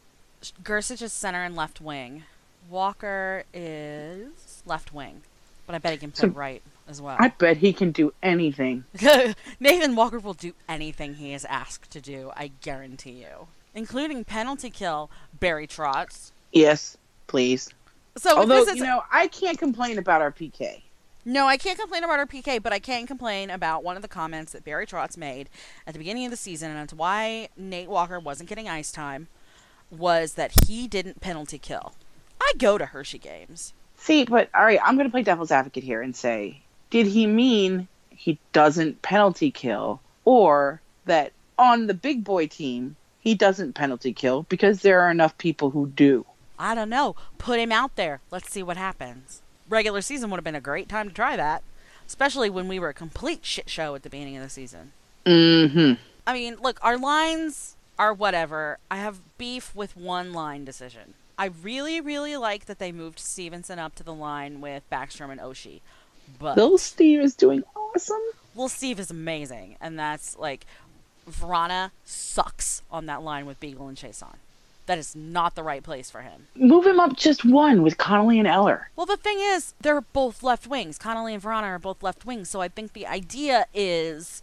Gersich is center and left wing. Walker is left wing, but I bet he can play So- right as well. I bet he can do anything. Nathan Walker will do anything he is asked to do. I guarantee you, including penalty kill Barry Trotz. Yes, please. So Although this is you know, I can't complain about our PK. No, I can't complain about our PK, but I can complain about one of the comments that Barry Trotz made at the beginning of the season, and it's why Nate Walker wasn't getting ice time, was that he didn't penalty kill. I go to Hershey games. See, but all right, I'm going to play devil's advocate here and say, did he mean he doesn't penalty kill, or that on the big boy team he doesn't penalty kill because there are enough people who do? I don't know. Put him out there. Let's see what happens. Regular season would have been a great time to try that, especially when we were a complete shit show at the beginning of the season. Mm-hmm. I mean, look, our lines are whatever. I have beef with one line decision. I really, really like that they moved Stephenson up to the line with Backstrom and Oshie. But Little Steve is doing awesome. well, Steve is amazing, and that's like Vrana sucks on that line with Beagle and Chiasson. That is not the right place for him. Move him up just one with Connolly and Eller. Well, the thing is, they're both left wings. Connolly and Vrana are both left wings, so I think the idea is,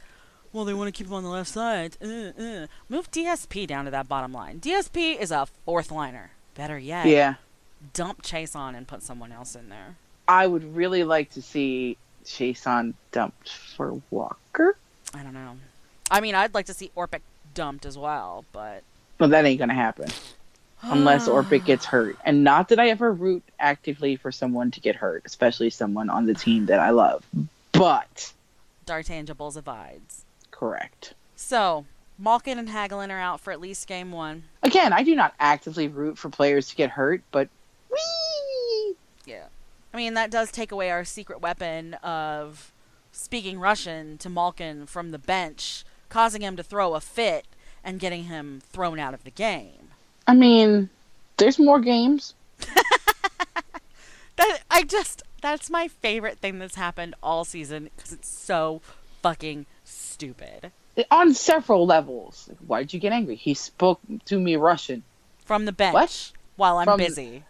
well, they want to keep him on the left side. Uh, uh. Move DSP down to that bottom line. DSP is a fourth liner. Better yet, Yeah. dump Chiasson and put someone else in there. I would really like to see Chiasson dumped for Walker. I don't know. I mean, I'd like to see Orpik dumped as well, but But that ain't gonna happen unless Orpik gets hurt. And not that I ever root actively for someone to get hurt, especially someone on the team that I love. But Dartangibles abides. correct. So Malkin and Hagelin are out for at least game one. Again, I do not actively root for players to get hurt, but whee! Yeah. I mean, that does take away our secret weapon of speaking Russian to Malkin from the bench, causing him to throw a fit and getting him thrown out of the game. I mean, there's more games. That I just that's my favorite thing that's happened all season because it's so fucking stupid. On several levels. Like, Why'd you get angry? He spoke to me Russian. From the bench What? while I'm From- busy.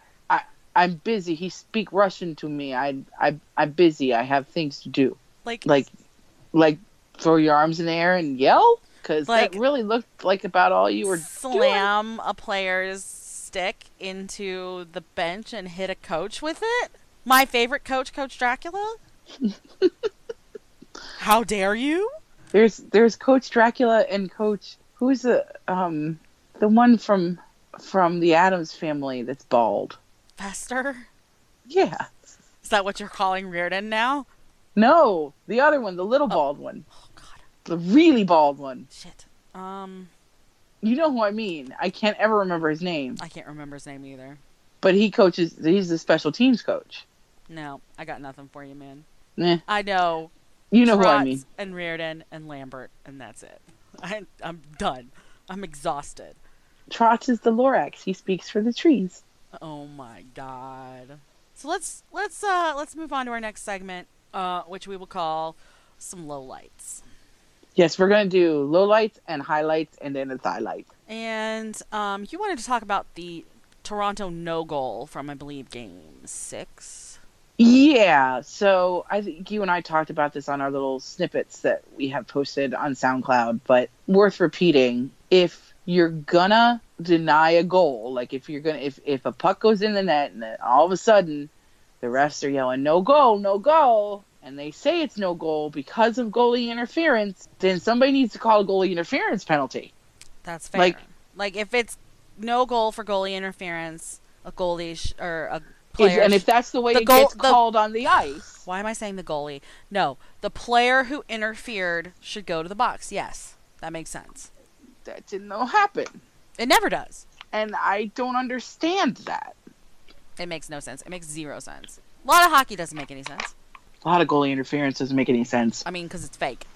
I'm busy. He speak Russian to me. I I I'm busy. I have things to do. Like, Like like throw your arms in the air and yell cuz Like- that really looked like about all you were slam a player's stick into the bench and hit a coach with it. My favorite coach, Coach Dracula. How dare you? There's there's Coach Dracula and Coach who's the um the one from from the Addams family that's bald. Fester? Yeah. Is that what you're calling Reirden now? No, the other one, the little bald one, Oh God, the really bald one. shit. Um, You know who I mean. I can't ever remember his name, I can't remember his name either. but he coaches. He's the special teams coach. No, I got nothing for you, man. Eh, I know. You know who I Trotz mean. And Reirden and Lambert, and that's it. I, I'm done. I'm exhausted. Trotz is the Lorax. He speaks for the trees. Oh my god. So let's let's uh let's move on to our next segment, uh, which we will call some lowlights. Yes, we're gonna do lowlights and highlights, and then it's highlights. And um, you wanted to talk about the Toronto no goal from I believe game six. Yeah, so I think you and I talked about this on our little snippets that we have posted on SoundCloud, but worth repeating. If you're gonna deny a goal, like if you're gonna if if a puck goes in the net and then all of a sudden the refs are yelling no goal, no goal, and they say it's no goal because of goalie interference, then somebody needs to call a goalie interference penalty. That's fair. Like- Like, if it's no goal for goalie interference, a goalie sh- or a If- player. and if that's the way the it goal- gets the- called on the ice, why am I saying the goalie? No, the player who interfered should go to the box. Yes, that makes sense. that didn't happen. It never does. And I don't understand that. It makes no sense. It makes zero sense. A lot of hockey doesn't make any sense. A lot of goalie interference doesn't make any sense. I mean, because it's fake.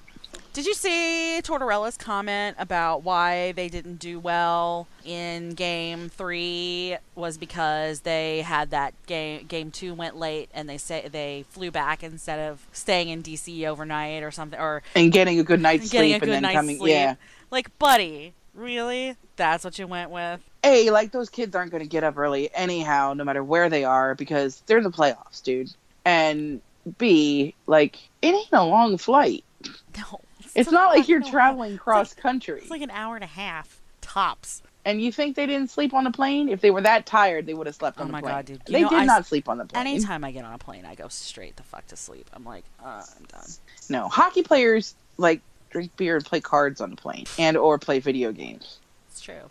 Did you see Tortorella's comment about why they didn't do well in game three was because they had that game game two went late and they say they flew back instead of staying in DC overnight or something or And getting a good night's sleep and then coming. sleep. Yeah. Like, buddy, really? That's what you went with? A, like those kids aren't going to get up early anyhow, no matter where they are, because they're in the playoffs, dude. And B, like, it ain't a long flight. No. It's not like you're traveling cross country. It's like an hour and a half tops. and you think they didn't sleep on the plane? If they were that tired, they would have slept Oh on the my. God, dude. You They know, did I not sleep on the plane. Anytime I get on a plane, I go straight the fuck to sleep. I'm like, uh, I'm done. No, hockey players like drink beer and play cards on the plane, and or play video games. It's true.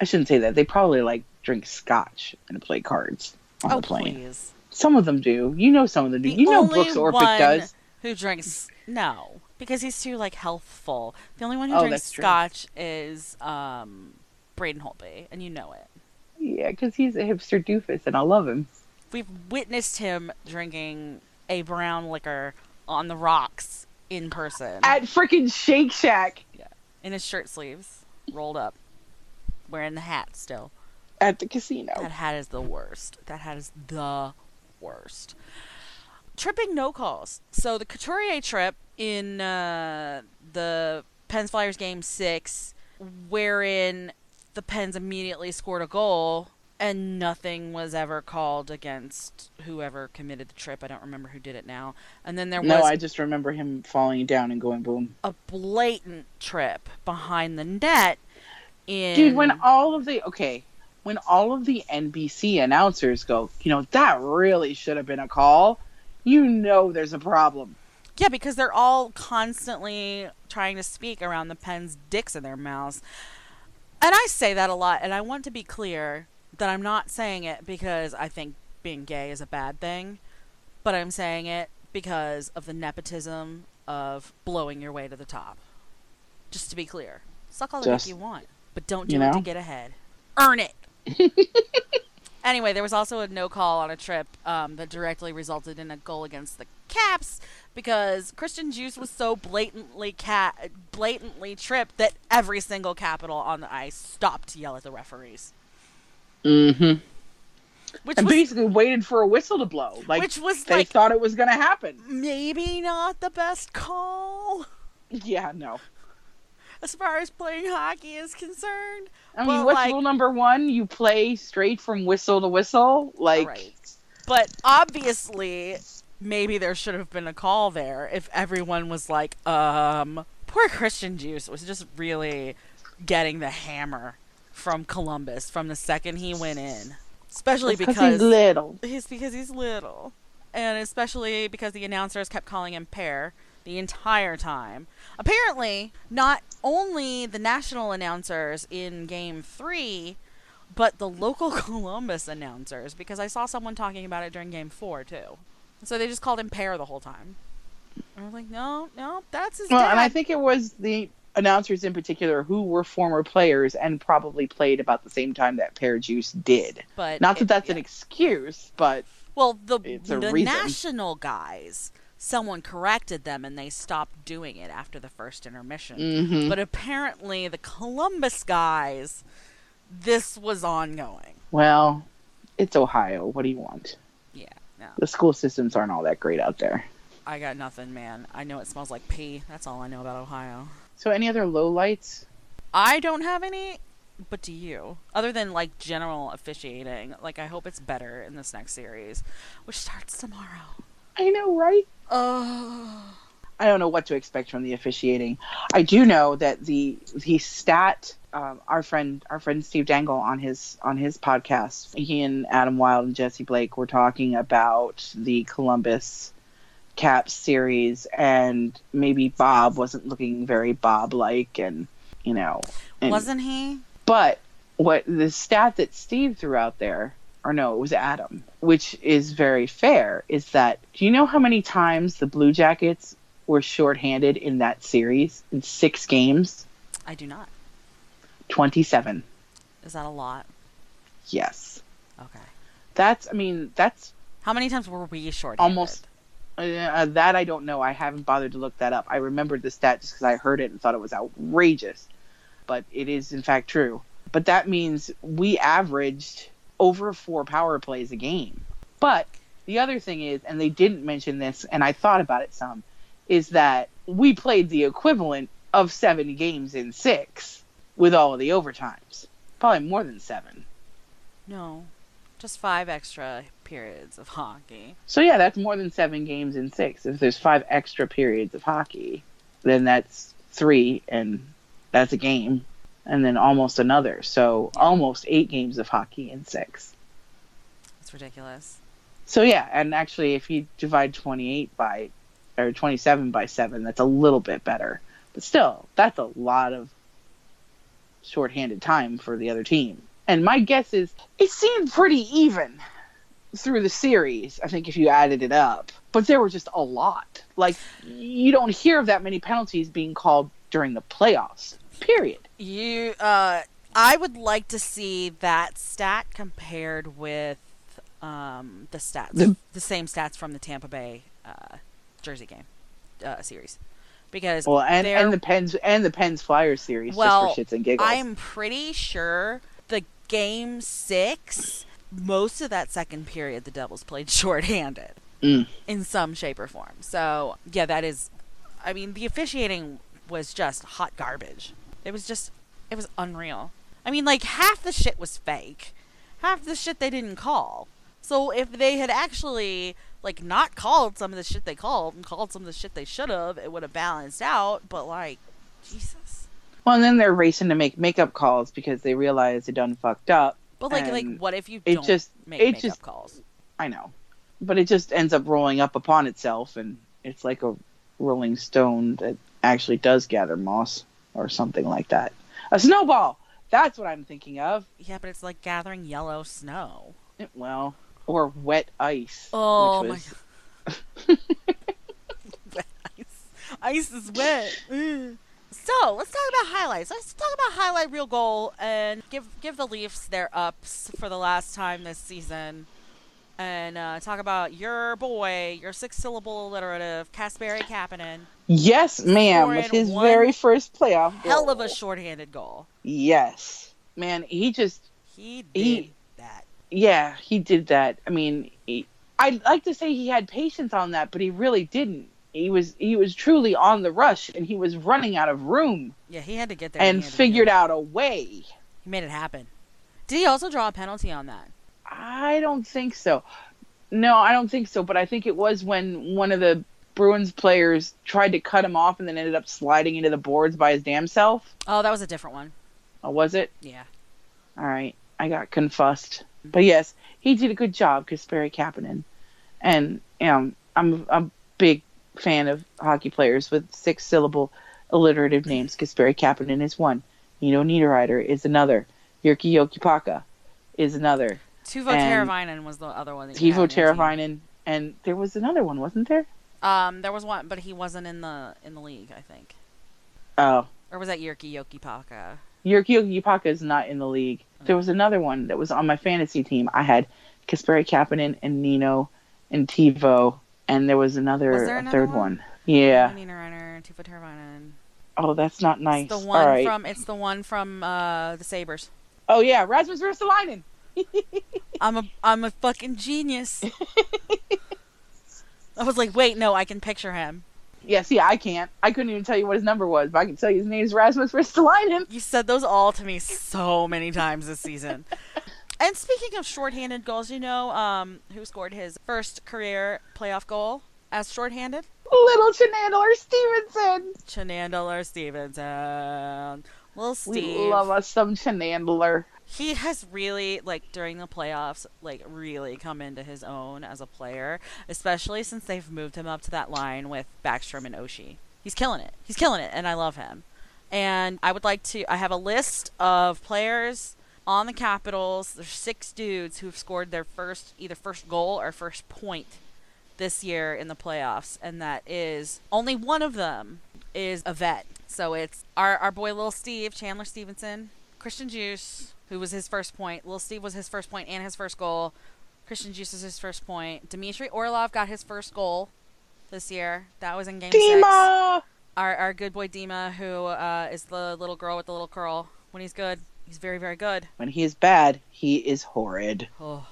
I shouldn't say that. They probably like drink scotch and play cards on oh, the plane. please. Some of them do. You know some of them do. The you know Brooks Orpik does. Who drinks? No, because he's too like healthful. The only one who Oh, drinks that's true. scotch is um, Braden Holtby, and you know it. Yeah, because he's a hipster doofus, and I love him. We've witnessed him drinking a brown liquor on the rocks in person At freaking Shake Shack Yeah, in his shirt sleeves, rolled up, wearing the hat still. at the casino. That hat is the worst. That hat is the worst. Tripping no calls. So the Couturier trip in uh, the Pens Flyers game six, wherein the Pens immediately scored a goal and nothing was ever called against whoever committed the trip. I don't remember who did it now. And then there no, was No, I just remember him falling down and going boom. a blatant trip behind the net. In Dude, when all of the okay, when all of the NBC announcers go, you know, that really should have been a call. You know, there's a problem. Yeah, because they're all constantly trying to speak around the pen's dicks in their mouths. And I say that a lot, and I want to be clear that I'm not saying it because I think being gay is a bad thing, but I'm saying it because of the nepotism of blowing your way to the top. Just to be clear. Suck all the dick you want, but don't do you it to get ahead. Earn it! Anyway, there was also a no call on a trip um, that directly resulted in a goal against the Caps because Christian Djoos was so blatantly cat blatantly tripped that every single Capital on the ice stopped to yell at the referees, Mm-hmm. which And was basically waited for a whistle to blow. Like which was they like thought it was going to happen. maybe not the best call Yeah, no. As far as playing hockey is concerned. I mean, what's like- rule number one? You play straight from whistle to whistle. Like, Right. But obviously, maybe there should have been a call there if everyone was like, um, poor Christian Djoos was just really getting the hammer from Columbus from the second he went in. Especially it's 'cause because he's little. he's because he's little. And especially because the announcers kept calling him Pear the entire time. Apparently, not only the national announcers in game three, but the local Columbus announcers, because I saw someone talking about it during game four too. So they just called him Pear the whole time. I was like, no, no, that's his Well, dad. and I think it was the announcers in particular who were former players and probably played about the same time that Pär Djoos did. But Not that it- that's an excuse, but well, the the reason. national guys, someone corrected them and they stopped doing it after the first intermission. mhm. But apparently, the Columbus guys, this was ongoing. well, it's Ohio. What do you want? Yeah, no, The school systems aren't all that great out there. I got nothing, man. I know it smells like pee. That's all I know about Ohio. So, any other lowlights? I don't have any, but do you? Other than like general officiating, like I hope it's better in this next series, which starts tomorrow. I know, right? Oh, I don't know what to expect from the officiating. I do know that the the stat um, our friend our friend Steve Dangle on his on his podcast, he and Adam Wylde and Jesse Blake were talking about the Columbus Caps series, and maybe Bob wasn't looking very Bob like, and you know, and- wasn't he? But what the stat that Steve threw out there, or no, it was Adam, which is very fair, is that do you know how many times the Blue Jackets were shorthanded in that series in six games? I do not. 27. Is that a lot? Yes. Okay. That's, I mean, that's How many times were we short? almost. Uh, that I don't know. I haven't bothered to look that up. I remembered the stat just because I heard it and thought it was outrageous. But it is, in fact, true. But that means we averaged over four power plays a game. But the other thing is, and they didn't mention this, and I thought about it some, is that we played the equivalent of seven games in six with all of the overtimes. Probably more than seven. No, just five extra periods of hockey. So yeah, that's more than seven games in six. If there's five extra periods of hockey, then that's three, and that's a game, and then almost another. So almost eight games of hockey in six. It's ridiculous. So yeah, and actually, if you divide 28 by or 27 by seven, that's a little bit better. But still, that's a lot of shorthanded time for the other team. And my guess is it seemed pretty even through the series. I think if you added it up, but there were just a lot. Like you don't hear of that many penalties being called during the playoffs. Period. You, uh, I would like to see that stat compared with um, the stats, The- the, same stats from the Tampa Bay uh, Jersey game uh, series, because Well, and and the Pens and the Pens Flyers series Well, just for shits and giggles. I'm pretty sure the game six, most of that second period, the Devils played shorthanded Mm. in some shape or form. So yeah, that is. I mean, the officiating was just hot garbage. It was just, it was unreal. I mean, like half the shit was fake, half the shit they didn't call. So if they had actually like not called some of the shit they called and called some of the shit they should have, it would have balanced out. But like, Jesus. Well, and then they're racing to make makeup calls because they realize they done fucked up. But like, like, what if you it don't just- make it makeup just- calls? I know, but it just ends up rolling up upon itself, and it's like a rolling stone that actually does gather moss or something like that. A snowball. That's what I'm thinking of. Yeah, but it's like gathering yellow snow. Well, or wet ice. Oh my was, ice. Ice is wet. So let's talk about highlights. Let's talk about highlight real goal and give give the Leafs their ups for the last time this season, and uh, talk about your boy, your six syllable alliterative, Kasperi Kapanen. Yes, ma'am. With his very first playoff goal. Hell of a shorthanded goal. Yes, man. He just He did He- that. yeah, he did that. I mean, he, I'd like to say he had patience on that, but he really didn't. He was he was truly on the rush, and he was running out of room, Yeah, he had to get there and he had to figured out a way. He made it happen. Did he also draw a penalty on that? I don't think so. No, I don't think so. But I think it was when one of the Bruins players tried to cut him off, and then ended up sliding into the boards by his damn self. Oh, that was a different one. Oh, was it? Yeah. All right, I got confussed. But yes, he did a good job, Kasperi Kapanen, and um, I'm I'm a big fan of hockey players with six syllable alliterative names. Kasperi Kapanen is one. Nino Niederreiter is another. Jyrki Jokipakka is another. Teuvo Teravainen was the other one. That you Tivo had on your team. Teravainen, and there was another one, wasn't there? Um, there was one, but he wasn't in the in the league. I think. Oh, Or was that Yerky Yoki Paka? Yurki Yupaka is not in the league. There was another one that was on my fantasy team. I had Kasperi Kapanen and Nino and Tivo, and there was another, Was there a another third one? one. Yeah. Nina Reiner, Tifa Tervainen. Oh, that's not nice. It's the one right. from it's the one from uh, the Sabres. Oh yeah, Rasmus Ristolainen. I'm a I'm a fucking genius. I was like, wait, no, I can picture him. Yeah, see, I can't. I couldn't even tell you what his number was, but I can tell you his name is Rasmus Ristolainen. You said those all to me so many times this season. and speaking of shorthanded goals, you know um, who scored his first career playoff goal as shorthanded? Little Chenandler Stephenson. Chenandler Stephenson. Little Steve. We love us some Chenandler. He has really like during the playoffs like really come into his own as a player especially since they've moved him up to that line with backstrom and oshie. He's killing it. He's killing it and i love him. And i would like to i have a list of players on the capitals. There's six dudes who've scored their first either first goal or first point this year in the playoffs and that is only one of them is a vet. So it's our, our boy little steve chandler stephenson Christian Juice, who was his first point. Lil Steve was his first point and his first goal. Christian Djoos is his first point. Dmitry Orlov got his first goal this year. That was in game six. Our, our good boy Dima, who uh, is the little girl with the little curl. When he's good, he's very, very good. When he is bad, he is horrid. Oh,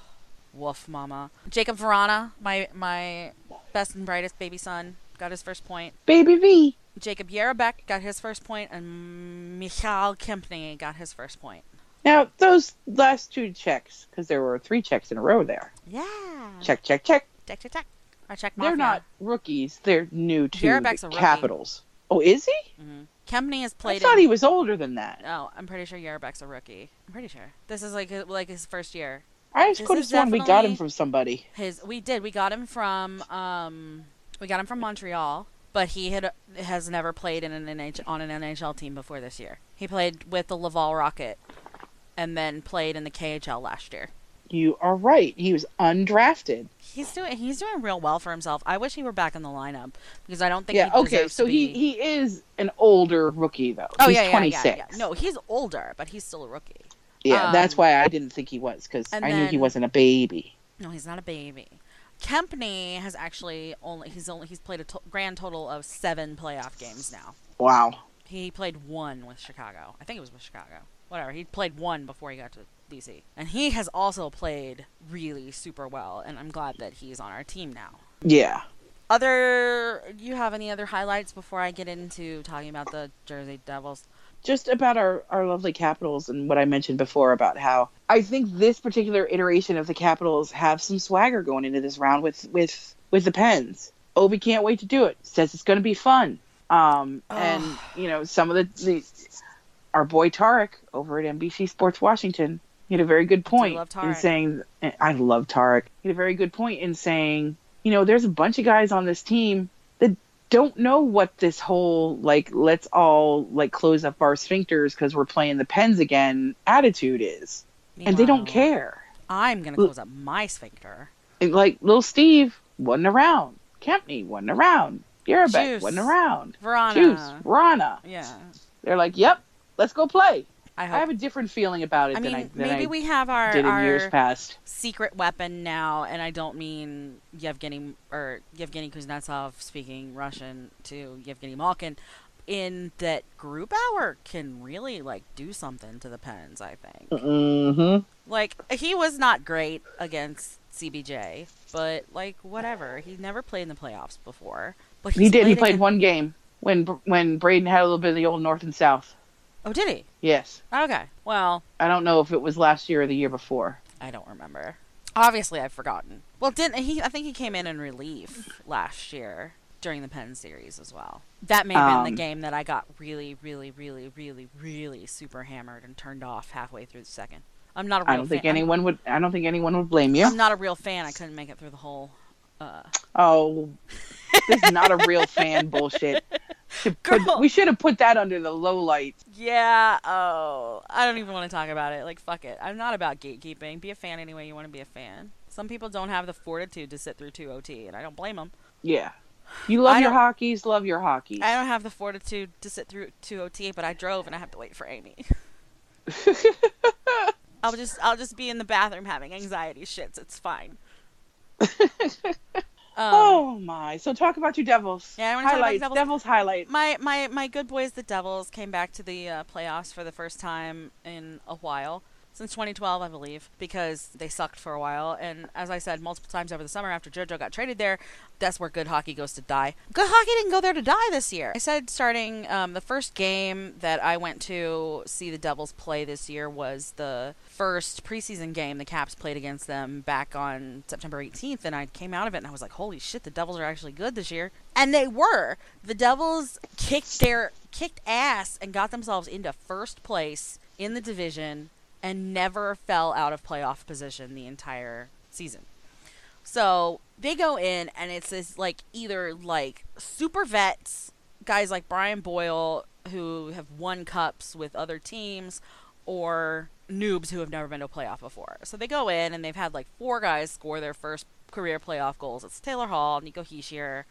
woof, mama. Jakub Vrana, my my best and brightest baby son, got his first point. Baby V. Jakub Jerabek got his first point, and Michal Kempny got his first point. Now those last two checks, because there were three checks in a row there. Yeah. Check, check, check. Check, check, check. I check They're not rookies. They're new to Jerabek's the a rookie. Capitals. Oh, is he? hmm Kempny has played. I thought in- he was older than that. Oh, I'm pretty sure Jerabek's a rookie. I'm pretty sure this is like like his first year. I just This could have is sworn we got him from somebody. His we did we got him from um we got him from Montreal, but he had has never played in an NH, on an NHL team before this year. He played with the Laval Rocket, and then played in the KHL last year. You are right. He was undrafted. He's doing he's doing real well for himself. I wish he were back in the lineup because I don't think Yeah. he Okay. So he be- he is an older rookie though. Oh he's yeah, yeah, 26. yeah, yeah. No, he's older, but he's still a rookie. Yeah, that's Um, why I didn't think he was because I and knew he wasn't a baby. No, he's not a baby. Kempny has actually only he's only he's played a to- grand total of seven playoff games now. Wow. He played one with Chicago. I think it was with Chicago. Whatever. He played one before he got to DC, and he has also played really super well. And I'm glad that he's on our team now. Yeah. Other, you have any other highlights before I get into talking about the Jersey Devils? Just about our, our lovely Capitals and what I mentioned before about how I think this particular iteration of the Capitals have some swagger going into this round with with with the Pens. Ovi can't wait to do it. Says it's going to be fun. Um, and you know some of the, the our boy Tarik over at NBC Sports Washington he had a very good point in saying I love Tarik. He had a very good point in saying you know there's a bunch of guys on this team that don't know what this whole like let's all like close up our sphincters because we're playing the Pens again attitude is, and they don't care. I'm gonna close up my sphincter. And, like little Steve wasn't around, Kempny wasn't around, Juice. wasn't around, Vrana. Juice, Rana. Yeah. They're like, yep, let's go play. I I have a different feeling about it I than I than maybe I we have our did in our years past. secret weapon now, and I don't mean Yevgeny or Yevgeny Kuznetsov speaking Russian to Yevgeny Malkin. In that Grubauer can really like do something to the Pens. I think. Mm-hmm. Like he was not great against CBJ, but like whatever. He never played in the playoffs before. But He did. He played against- one game when when Braden had a little bit of the old North and South. Oh, did he? Yes, Okay. Well, I don't know if it was last year or the year before. I don't remember. Obviously, I've forgotten. Well, didn't he? I think he came in in relief last year during the Penn series as well. That may have been Um, the game that I got really, really, really, really, really super hammered and turned off halfway through the second. I'm not a real I don't think fan. I'm- anyone would. I don't think anyone would blame you. I'm not a real fan. I couldn't make it through the whole. Uh, Oh, this is not a real fan bullshit. Put- we should have put that under the low light. yeah. Oh, I don't even want to talk about it. Like, fuck it. I'm not about gatekeeping. Be a fan anyway. you want to be a fan. Some people don't have the fortitude to sit through two OT, and I don't blame them. Yeah. You love I your hockeys, love your hockeys. I don't have the fortitude to sit through two OT, but I drove and I have to wait for Amy. I'll just I'll just be in the bathroom having anxiety shits. It's fine. Um, oh my! So talk about your Devils. Yeah, I wanna talk about. Devils. Devils highlights. my my my good boys, the Devils, came back to the uh, playoffs for the first time in a while. Since 2012, I believe, because they sucked for a while. And as I said multiple times over the summer after JoJo got traded there, that's where good hockey goes to die. Good hockey didn't go there to die this year. I said starting um, the first game that I went to see the Devils play this year was the first preseason game the Caps played against them back on September 18th. And I came out of it and I was like, holy shit, the Devils are actually good this year. And they were. The Devils kicked their kicked ass and got themselves into first place in the division and never fell out of playoff position the entire season. So they go in and it's this like either like super vets, guys like Brian Boyle who have won cups with other teams, or noobs who have never been to a playoff before. So they go in and they've had like four guys score their first career playoff goals. It's Taylor Hall, Nico Hischier,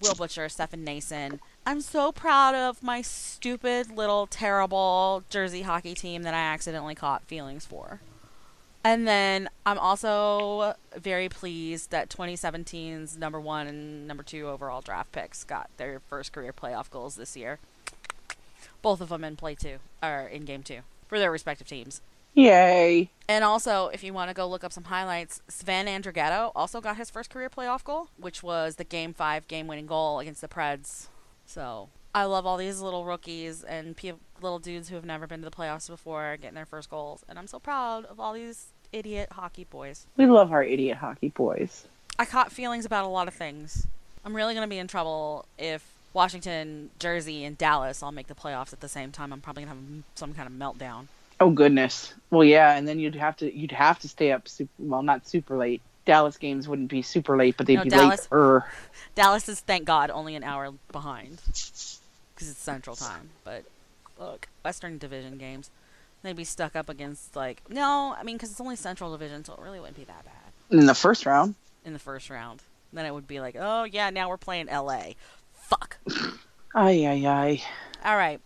Will Butcher, Stefan Noesen. I'm so proud of my stupid little terrible Jersey hockey team that I accidentally caught feelings for. And then I'm also very pleased that 2017's number one and number two overall draft picks got their first career playoff goals this year. Both of them in play two, or in game two, for their respective teams. Yay! And also, if you want to go look up some highlights, Sven Andrighetto also got his first career playoff goal, which was the Game 5 game winning goal against the Preds. So, I love all these little rookies and pe- little dudes who have never been to the playoffs before getting their first goals. And I'm so proud of all these idiot hockey boys. We love our idiot hockey boys. I caught feelings about a lot of things. I'm really going to be in trouble if Washington, Jersey, and Dallas all make the playoffs at the same time. I'm probably going to have some kind of meltdown. Oh goodness. Well, yeah, and then you'd have to you'd have to stay up super well, not super late. Dallas games wouldn't be super late, but they'd No, be Dallas- later. Dallas is, thank God, only an hour behind because it's Central Time. But look, Western Division games, they'd be stuck up against like no, I mean because it's only Central Division, so it really wouldn't be that bad In the first round. in the first round. Then it would be like, oh yeah, now we're playing L.A. Fuck. Ay ay ay. All right,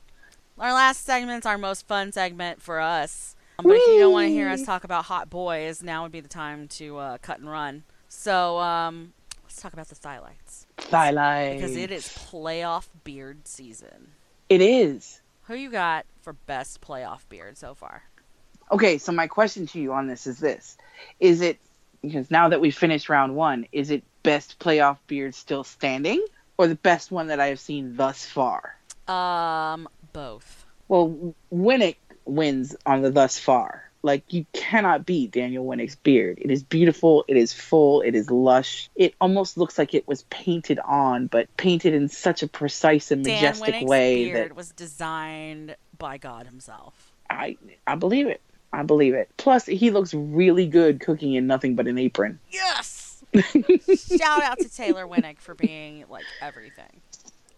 our last segment's our most fun segment for us. But if you don't want to hear us talk about hot boys, now would be the time to uh, cut and run. So um, let's talk about the stylites. Stylites. because it is playoff beard season. It is. Who you got for best playoff beard so far? Okay, so my question to you on this is this: Is it because now that we finished round one, is it best playoff beard still standing, or the best one that I have seen thus far? Um, both. Well, Winnik wins on the thus far. Like you cannot beat Daniel Winnik's beard. It is beautiful. It is full. It is lush. It almost looks like it was painted on, but painted in such a precise and Dan majestic Winnik's way beard that was designed by God himself. I I believe it. I believe it. Plus, he looks really good cooking in nothing but an apron. Yes. Shout out to Taylor Winnik for being like everything.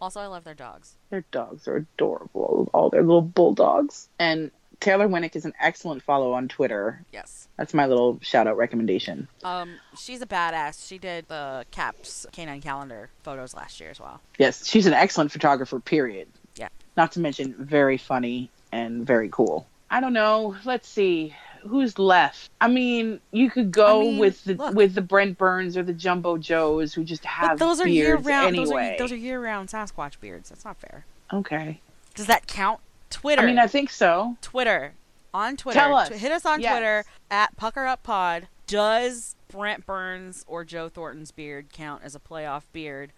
Also, I love their dogs. Their dogs are adorable. All their little bulldogs. And Taylor Winnik is an excellent follow on Twitter. Yes. That's my little shout out recommendation. Um, she's a badass. She did the Caps Canine calendar photos last year as well. Yes, she's an excellent photographer, period. Yeah. Not to mention very funny and very cool. I don't know. Let's see. Who's left? I mean, you could go I mean, with the look. with the Brent Burns or the Jumbo Joes who just have But those are year beards round. anyway. Those are, those are year round Sasquatch beards. That's not fair. okay. Does that count? Twitter. I mean, I think so. Twitter on Twitter. Tell us. Hit us on Yes. Twitter at Pucker Up Pod. Does Brent Burns or Joe Thornton's beard count as a playoff beard,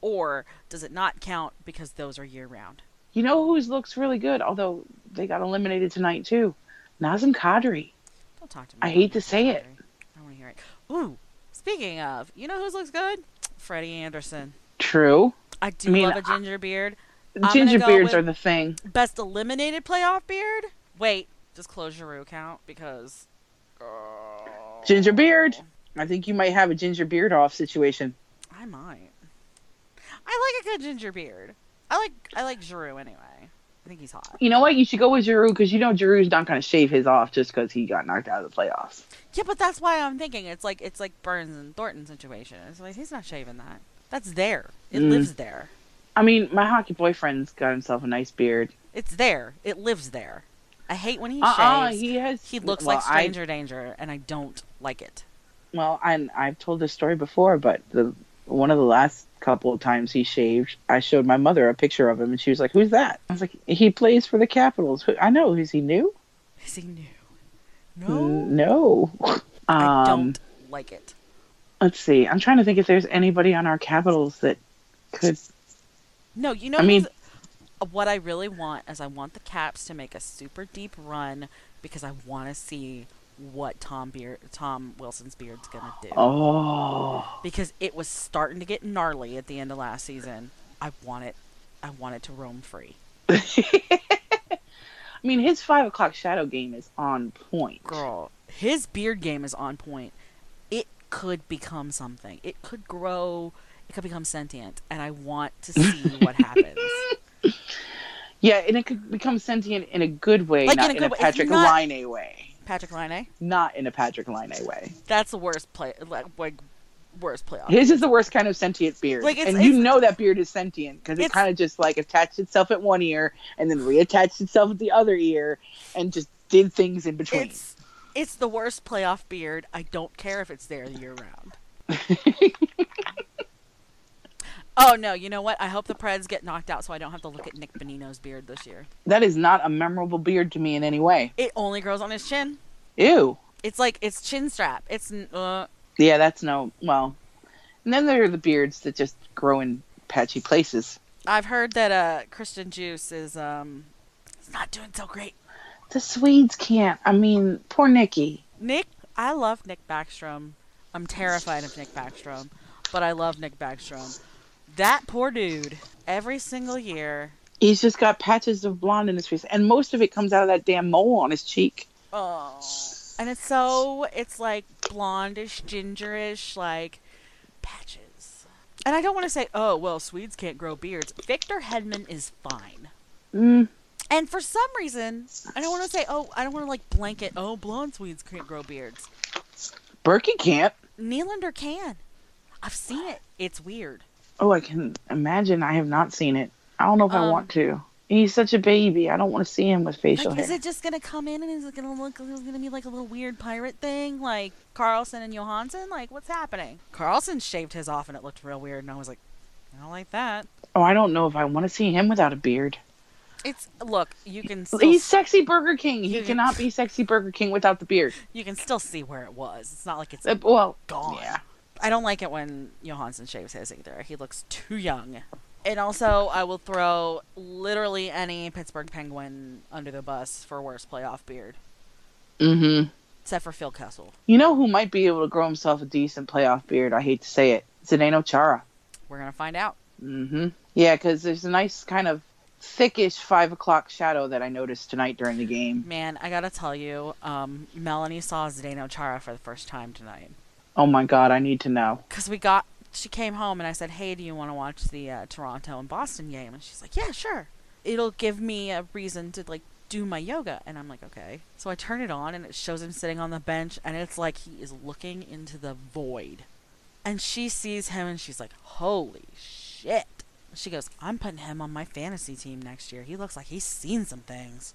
or does it not count because those are year round? You know whose looks really good, although they got eliminated tonight too. Nazem Kadri. Don't talk to me. I hate to say it. I want to hear it. Ooh, speaking of, you know whose looks good? Freddie Andersen. True. I do I mean, love a I- ginger beard. Ginger beards are the thing. Best eliminated playoff beard? Wait, just Close Giroux account Because. Ginger beard. I think you might have a ginger beard off situation. I might. I like a good ginger beard. I like I like Giroux anyway. I think he's hot. You know what? You should go with Giroux because you know Giroux's not going to shave his off just because he got knocked out of the playoffs. Yeah, but that's why I'm thinking it's like it's like Burns and Thornton situation. It's like he's not shaving that. That's there. It Mm. lives there. I mean, my hockey boyfriend's got himself a nice beard. It's there. It lives there. I hate when he Uh-uh, shaves. he has. he looks well, like I- stranger danger, and I don't like it. well, and I've told this story before, but the one of the last couple of times he shaved, I showed my mother a picture of him, and she was like, "Who's that?" I was like, "He plays for the Capitals." Who- I know. Is he new? Is he new? No, No. I Um, don't like it. let's see. I'm trying to think if there's anybody on our Capitals that could. No, you know I mean- uh, what I really want is I want the Caps to make a super deep run because I want to see what Tom Beard, Tom Wilson's beard's gonna do. Oh. Because it was starting to get gnarly at the end of last season. I want it. I want it to roam free. I mean, his five o'clock shadow game is on point. Girl, his beard game is on point. It could become something. It could grow. It could become sentient, and I want to see what happens. Yeah, and it could become sentient in a good way, Like, not in in a a, way. Patrick not- Line way. Patrik Laine, Not in a Patrik Laine way. that's the worst play. Like, like worst playoff. His is the worst kind of sentient beard, Like, and you know that beard is sentient because it kind of just like attached itself at one ear and then reattached itself at the other ear and just did things in between. It's it's the worst playoff beard. I don't care if it's there the year round. oh no, you know what? I hope the Preds get knocked out so I don't have to look at Nick Bonino's beard this year. that is not a memorable beard to me in any way. It only grows on his chin. Ew. It's like it's chin strap. It's uh, Yeah, that's no well. And then there are the beards that just grow in patchy places. I've heard that uh Christian Djoos is um is not doing so great. The Swedes can't. I mean, poor Nicky. Nick, I love Nick Backstrom. I'm terrified of Nick Backstrom, but I love Nick Backstrom. That poor dude, every single year. He's just got patches of blonde in his face, and most of it comes out of that damn mole on his cheek. Oh. And it's so, it's like blondish, gingerish, like patches. And I don't want to say, oh, well, Swedes can't grow beards. Victor Hedman is fine. Mm, And for some reason, I don't want to say, oh, I don't want to like blanket, oh, blonde Swedes can't grow beards. Berkey can't. Nylander can. I've seen it. It's weird. Oh, I can imagine. I have not seen it. I don't know if I Um, want to. He's such a baby. I don't want to see him with facial Like, is it just gonna come in and is it gonna look? Is it gonna be like a little weird pirate thing, like Carlson and Johansson? Like, what's happening? Carlson shaved his off and it looked real weird, and I was like, I don't like that. Oh, I don't know if I want to see him without a beard. It's look, you can still He's sexy Burger King. He cannot be sexy Burger King without the beard. you can still see where it was. It's not like it's Uh, well, gone. yeah. I don't like it when Johansson shaves his either. He looks too young. And also, I will throw literally any Pittsburgh Penguin under the bus for worst playoff beard, Mm-hmm. except for Phil Kessel. You know who might be able to grow himself a decent playoff beard? I hate to say it. Zdeno Chara. We're gonna find out. Mm-hmm. Yeah, because there's a nice kind of thickish five o'clock shadow that I noticed tonight during the game. Man, I gotta tell you, um, Melanie saw Zdeno Chara for the first time tonight. Oh my god, I need to know. Cause we got, she came home and I said, "Hey, do you want to watch the uh, Toronto and Boston game?" And she's like, "Yeah, sure." It'll give me a reason to like do my yoga, and I'm like, "Okay." So I turn it on and it shows him sitting on the bench, and it's like he is looking into the void. And she sees him and she's like, "Holy shit!" She goes, "I'm putting him on my fantasy team next year. He looks like he's seen some things."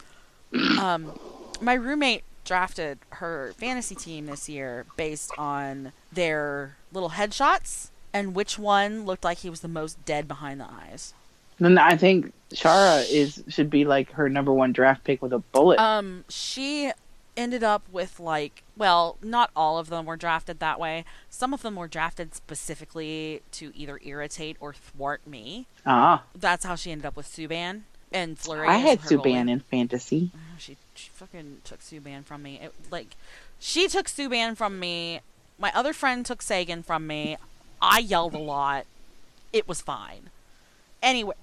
um, my roommate drafted her fantasy team this year based on their little headshots and which one looked like he was the most dead behind the eyes. Then I think Chara is should be like her number one draft pick with a bullet. Um, she ended up with like, well, not all of them were drafted that way. Some of them were drafted specifically to either irritate or thwart me. ah, That's how she ended up with Subban and Fleury. I had goalie. Subban in fantasy. Oh, she she fucking took Subban from me. It, like she took Subban from me. My other friend took Sagan from me. I yelled a lot. It was fine. Anyway,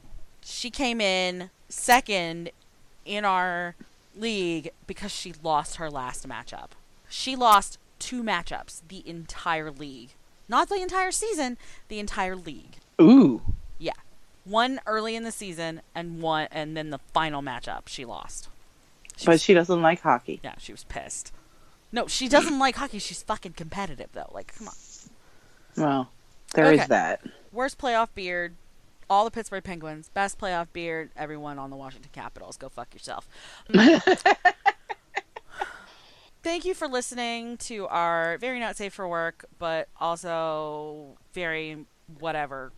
she came in second in our league because she lost her last matchup. She lost two matchups the entire league. Not the entire season, the entire league. Ooh. One early in the season and one and then the final matchup she lost. She but was- she doesn't like hockey. yeah, she was pissed. No, she doesn't like hockey. She's fucking competitive though. Like, come on. Well, There is Okay. that. Worst playoff beard. All the Pittsburgh Penguins. Best playoff beard. Everyone on the Washington Capitals. Go fuck yourself. Thank you for listening to our very not safe for work, but also very whatever.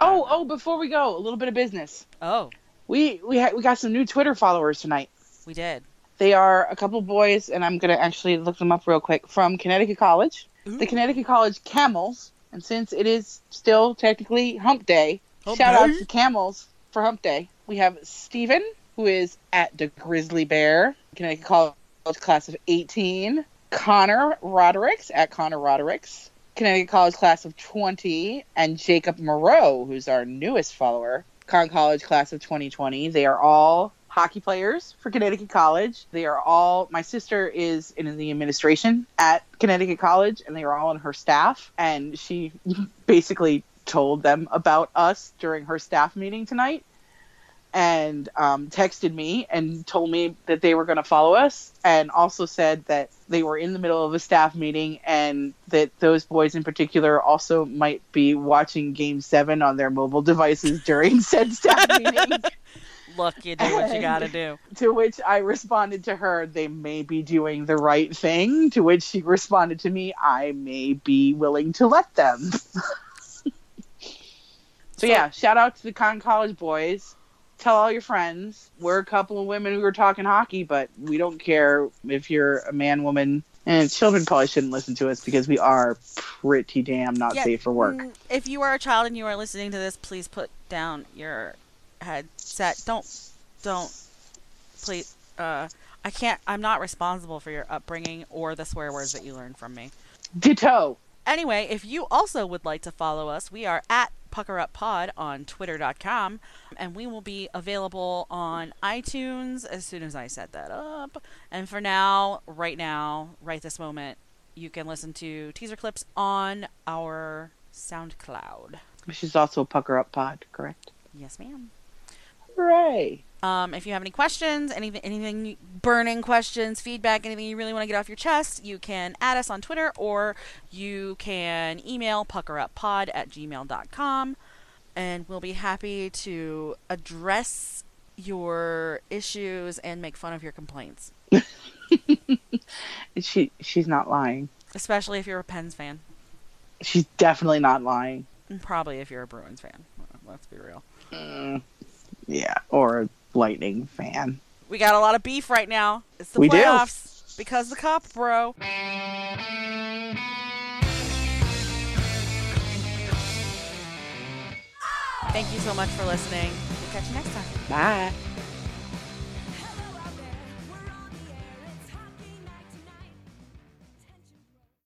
Oh, oh! Before we go, a little bit of business. Oh, We we ha- we got some new Twitter followers tonight. we did. They are a couple boys, and I'm gonna actually look them up real quick from Connecticut College. The Connecticut College Camels, and since it is still technically Hump Day, Hump shout out Day? to Camels for Hump Day. We have Steven, who is at the Grizzly Bear, Connecticut College class of 18. Connor Rodericks at Connor Rodericks, Connecticut College class of 20, and Jacob Moreau, who's our newest follower, Con College class of 2020. They are all hockey players for Connecticut College. They are all, my sister is in the administration at Connecticut College, and they are all on her staff. And she basically told them about us during her staff meeting tonight and um, texted me and told me that they were going to follow us and also said that they were in the middle of a staff meeting and that those boys in particular also might be watching game seven on their mobile devices during said staff meeting. Look, you do what you gotta do. to which i responded to her they may be doing the right thing to which she responded to me i may be willing to let them. So yeah shout out to the con college boys tell all your friends we're a couple of women who are talking hockey but we don't care if you're a man woman and children probably shouldn't listen to us because we are pretty damn not Yeah, safe for work mm, If you are a child and you are listening to this, please put down your headset. Don't, don't, please. Uh, I can't. I'm not responsible for your upbringing or the swear words that you learned from me. ditto Anyway, if you also would like to follow us, we are at PuckerUpPod on Twitter.com, and we will be available on iTunes as soon as I set that up. And for now, right now, right this moment, you can listen to teaser clips on our SoundCloud. which is also a pucker up pod correct Yes, ma'am. Hooray Um, if you have any questions, anything, anything burning questions, feedback, anything you really want to get off your chest, you can add us on Twitter or you can email puckeruppod at gmail.com and we'll be happy to address your issues and make fun of your complaints, she she's not lying especially if you're a Pens fan. she's definitely not lying And probably if you're a Bruins fan. Let's be real. Mm, yeah, or a Lightning fan. We got a lot of beef right now. It's the We do. playoffs because the cup, bro. Thank you so much for listening. We'll catch you next time. Bye.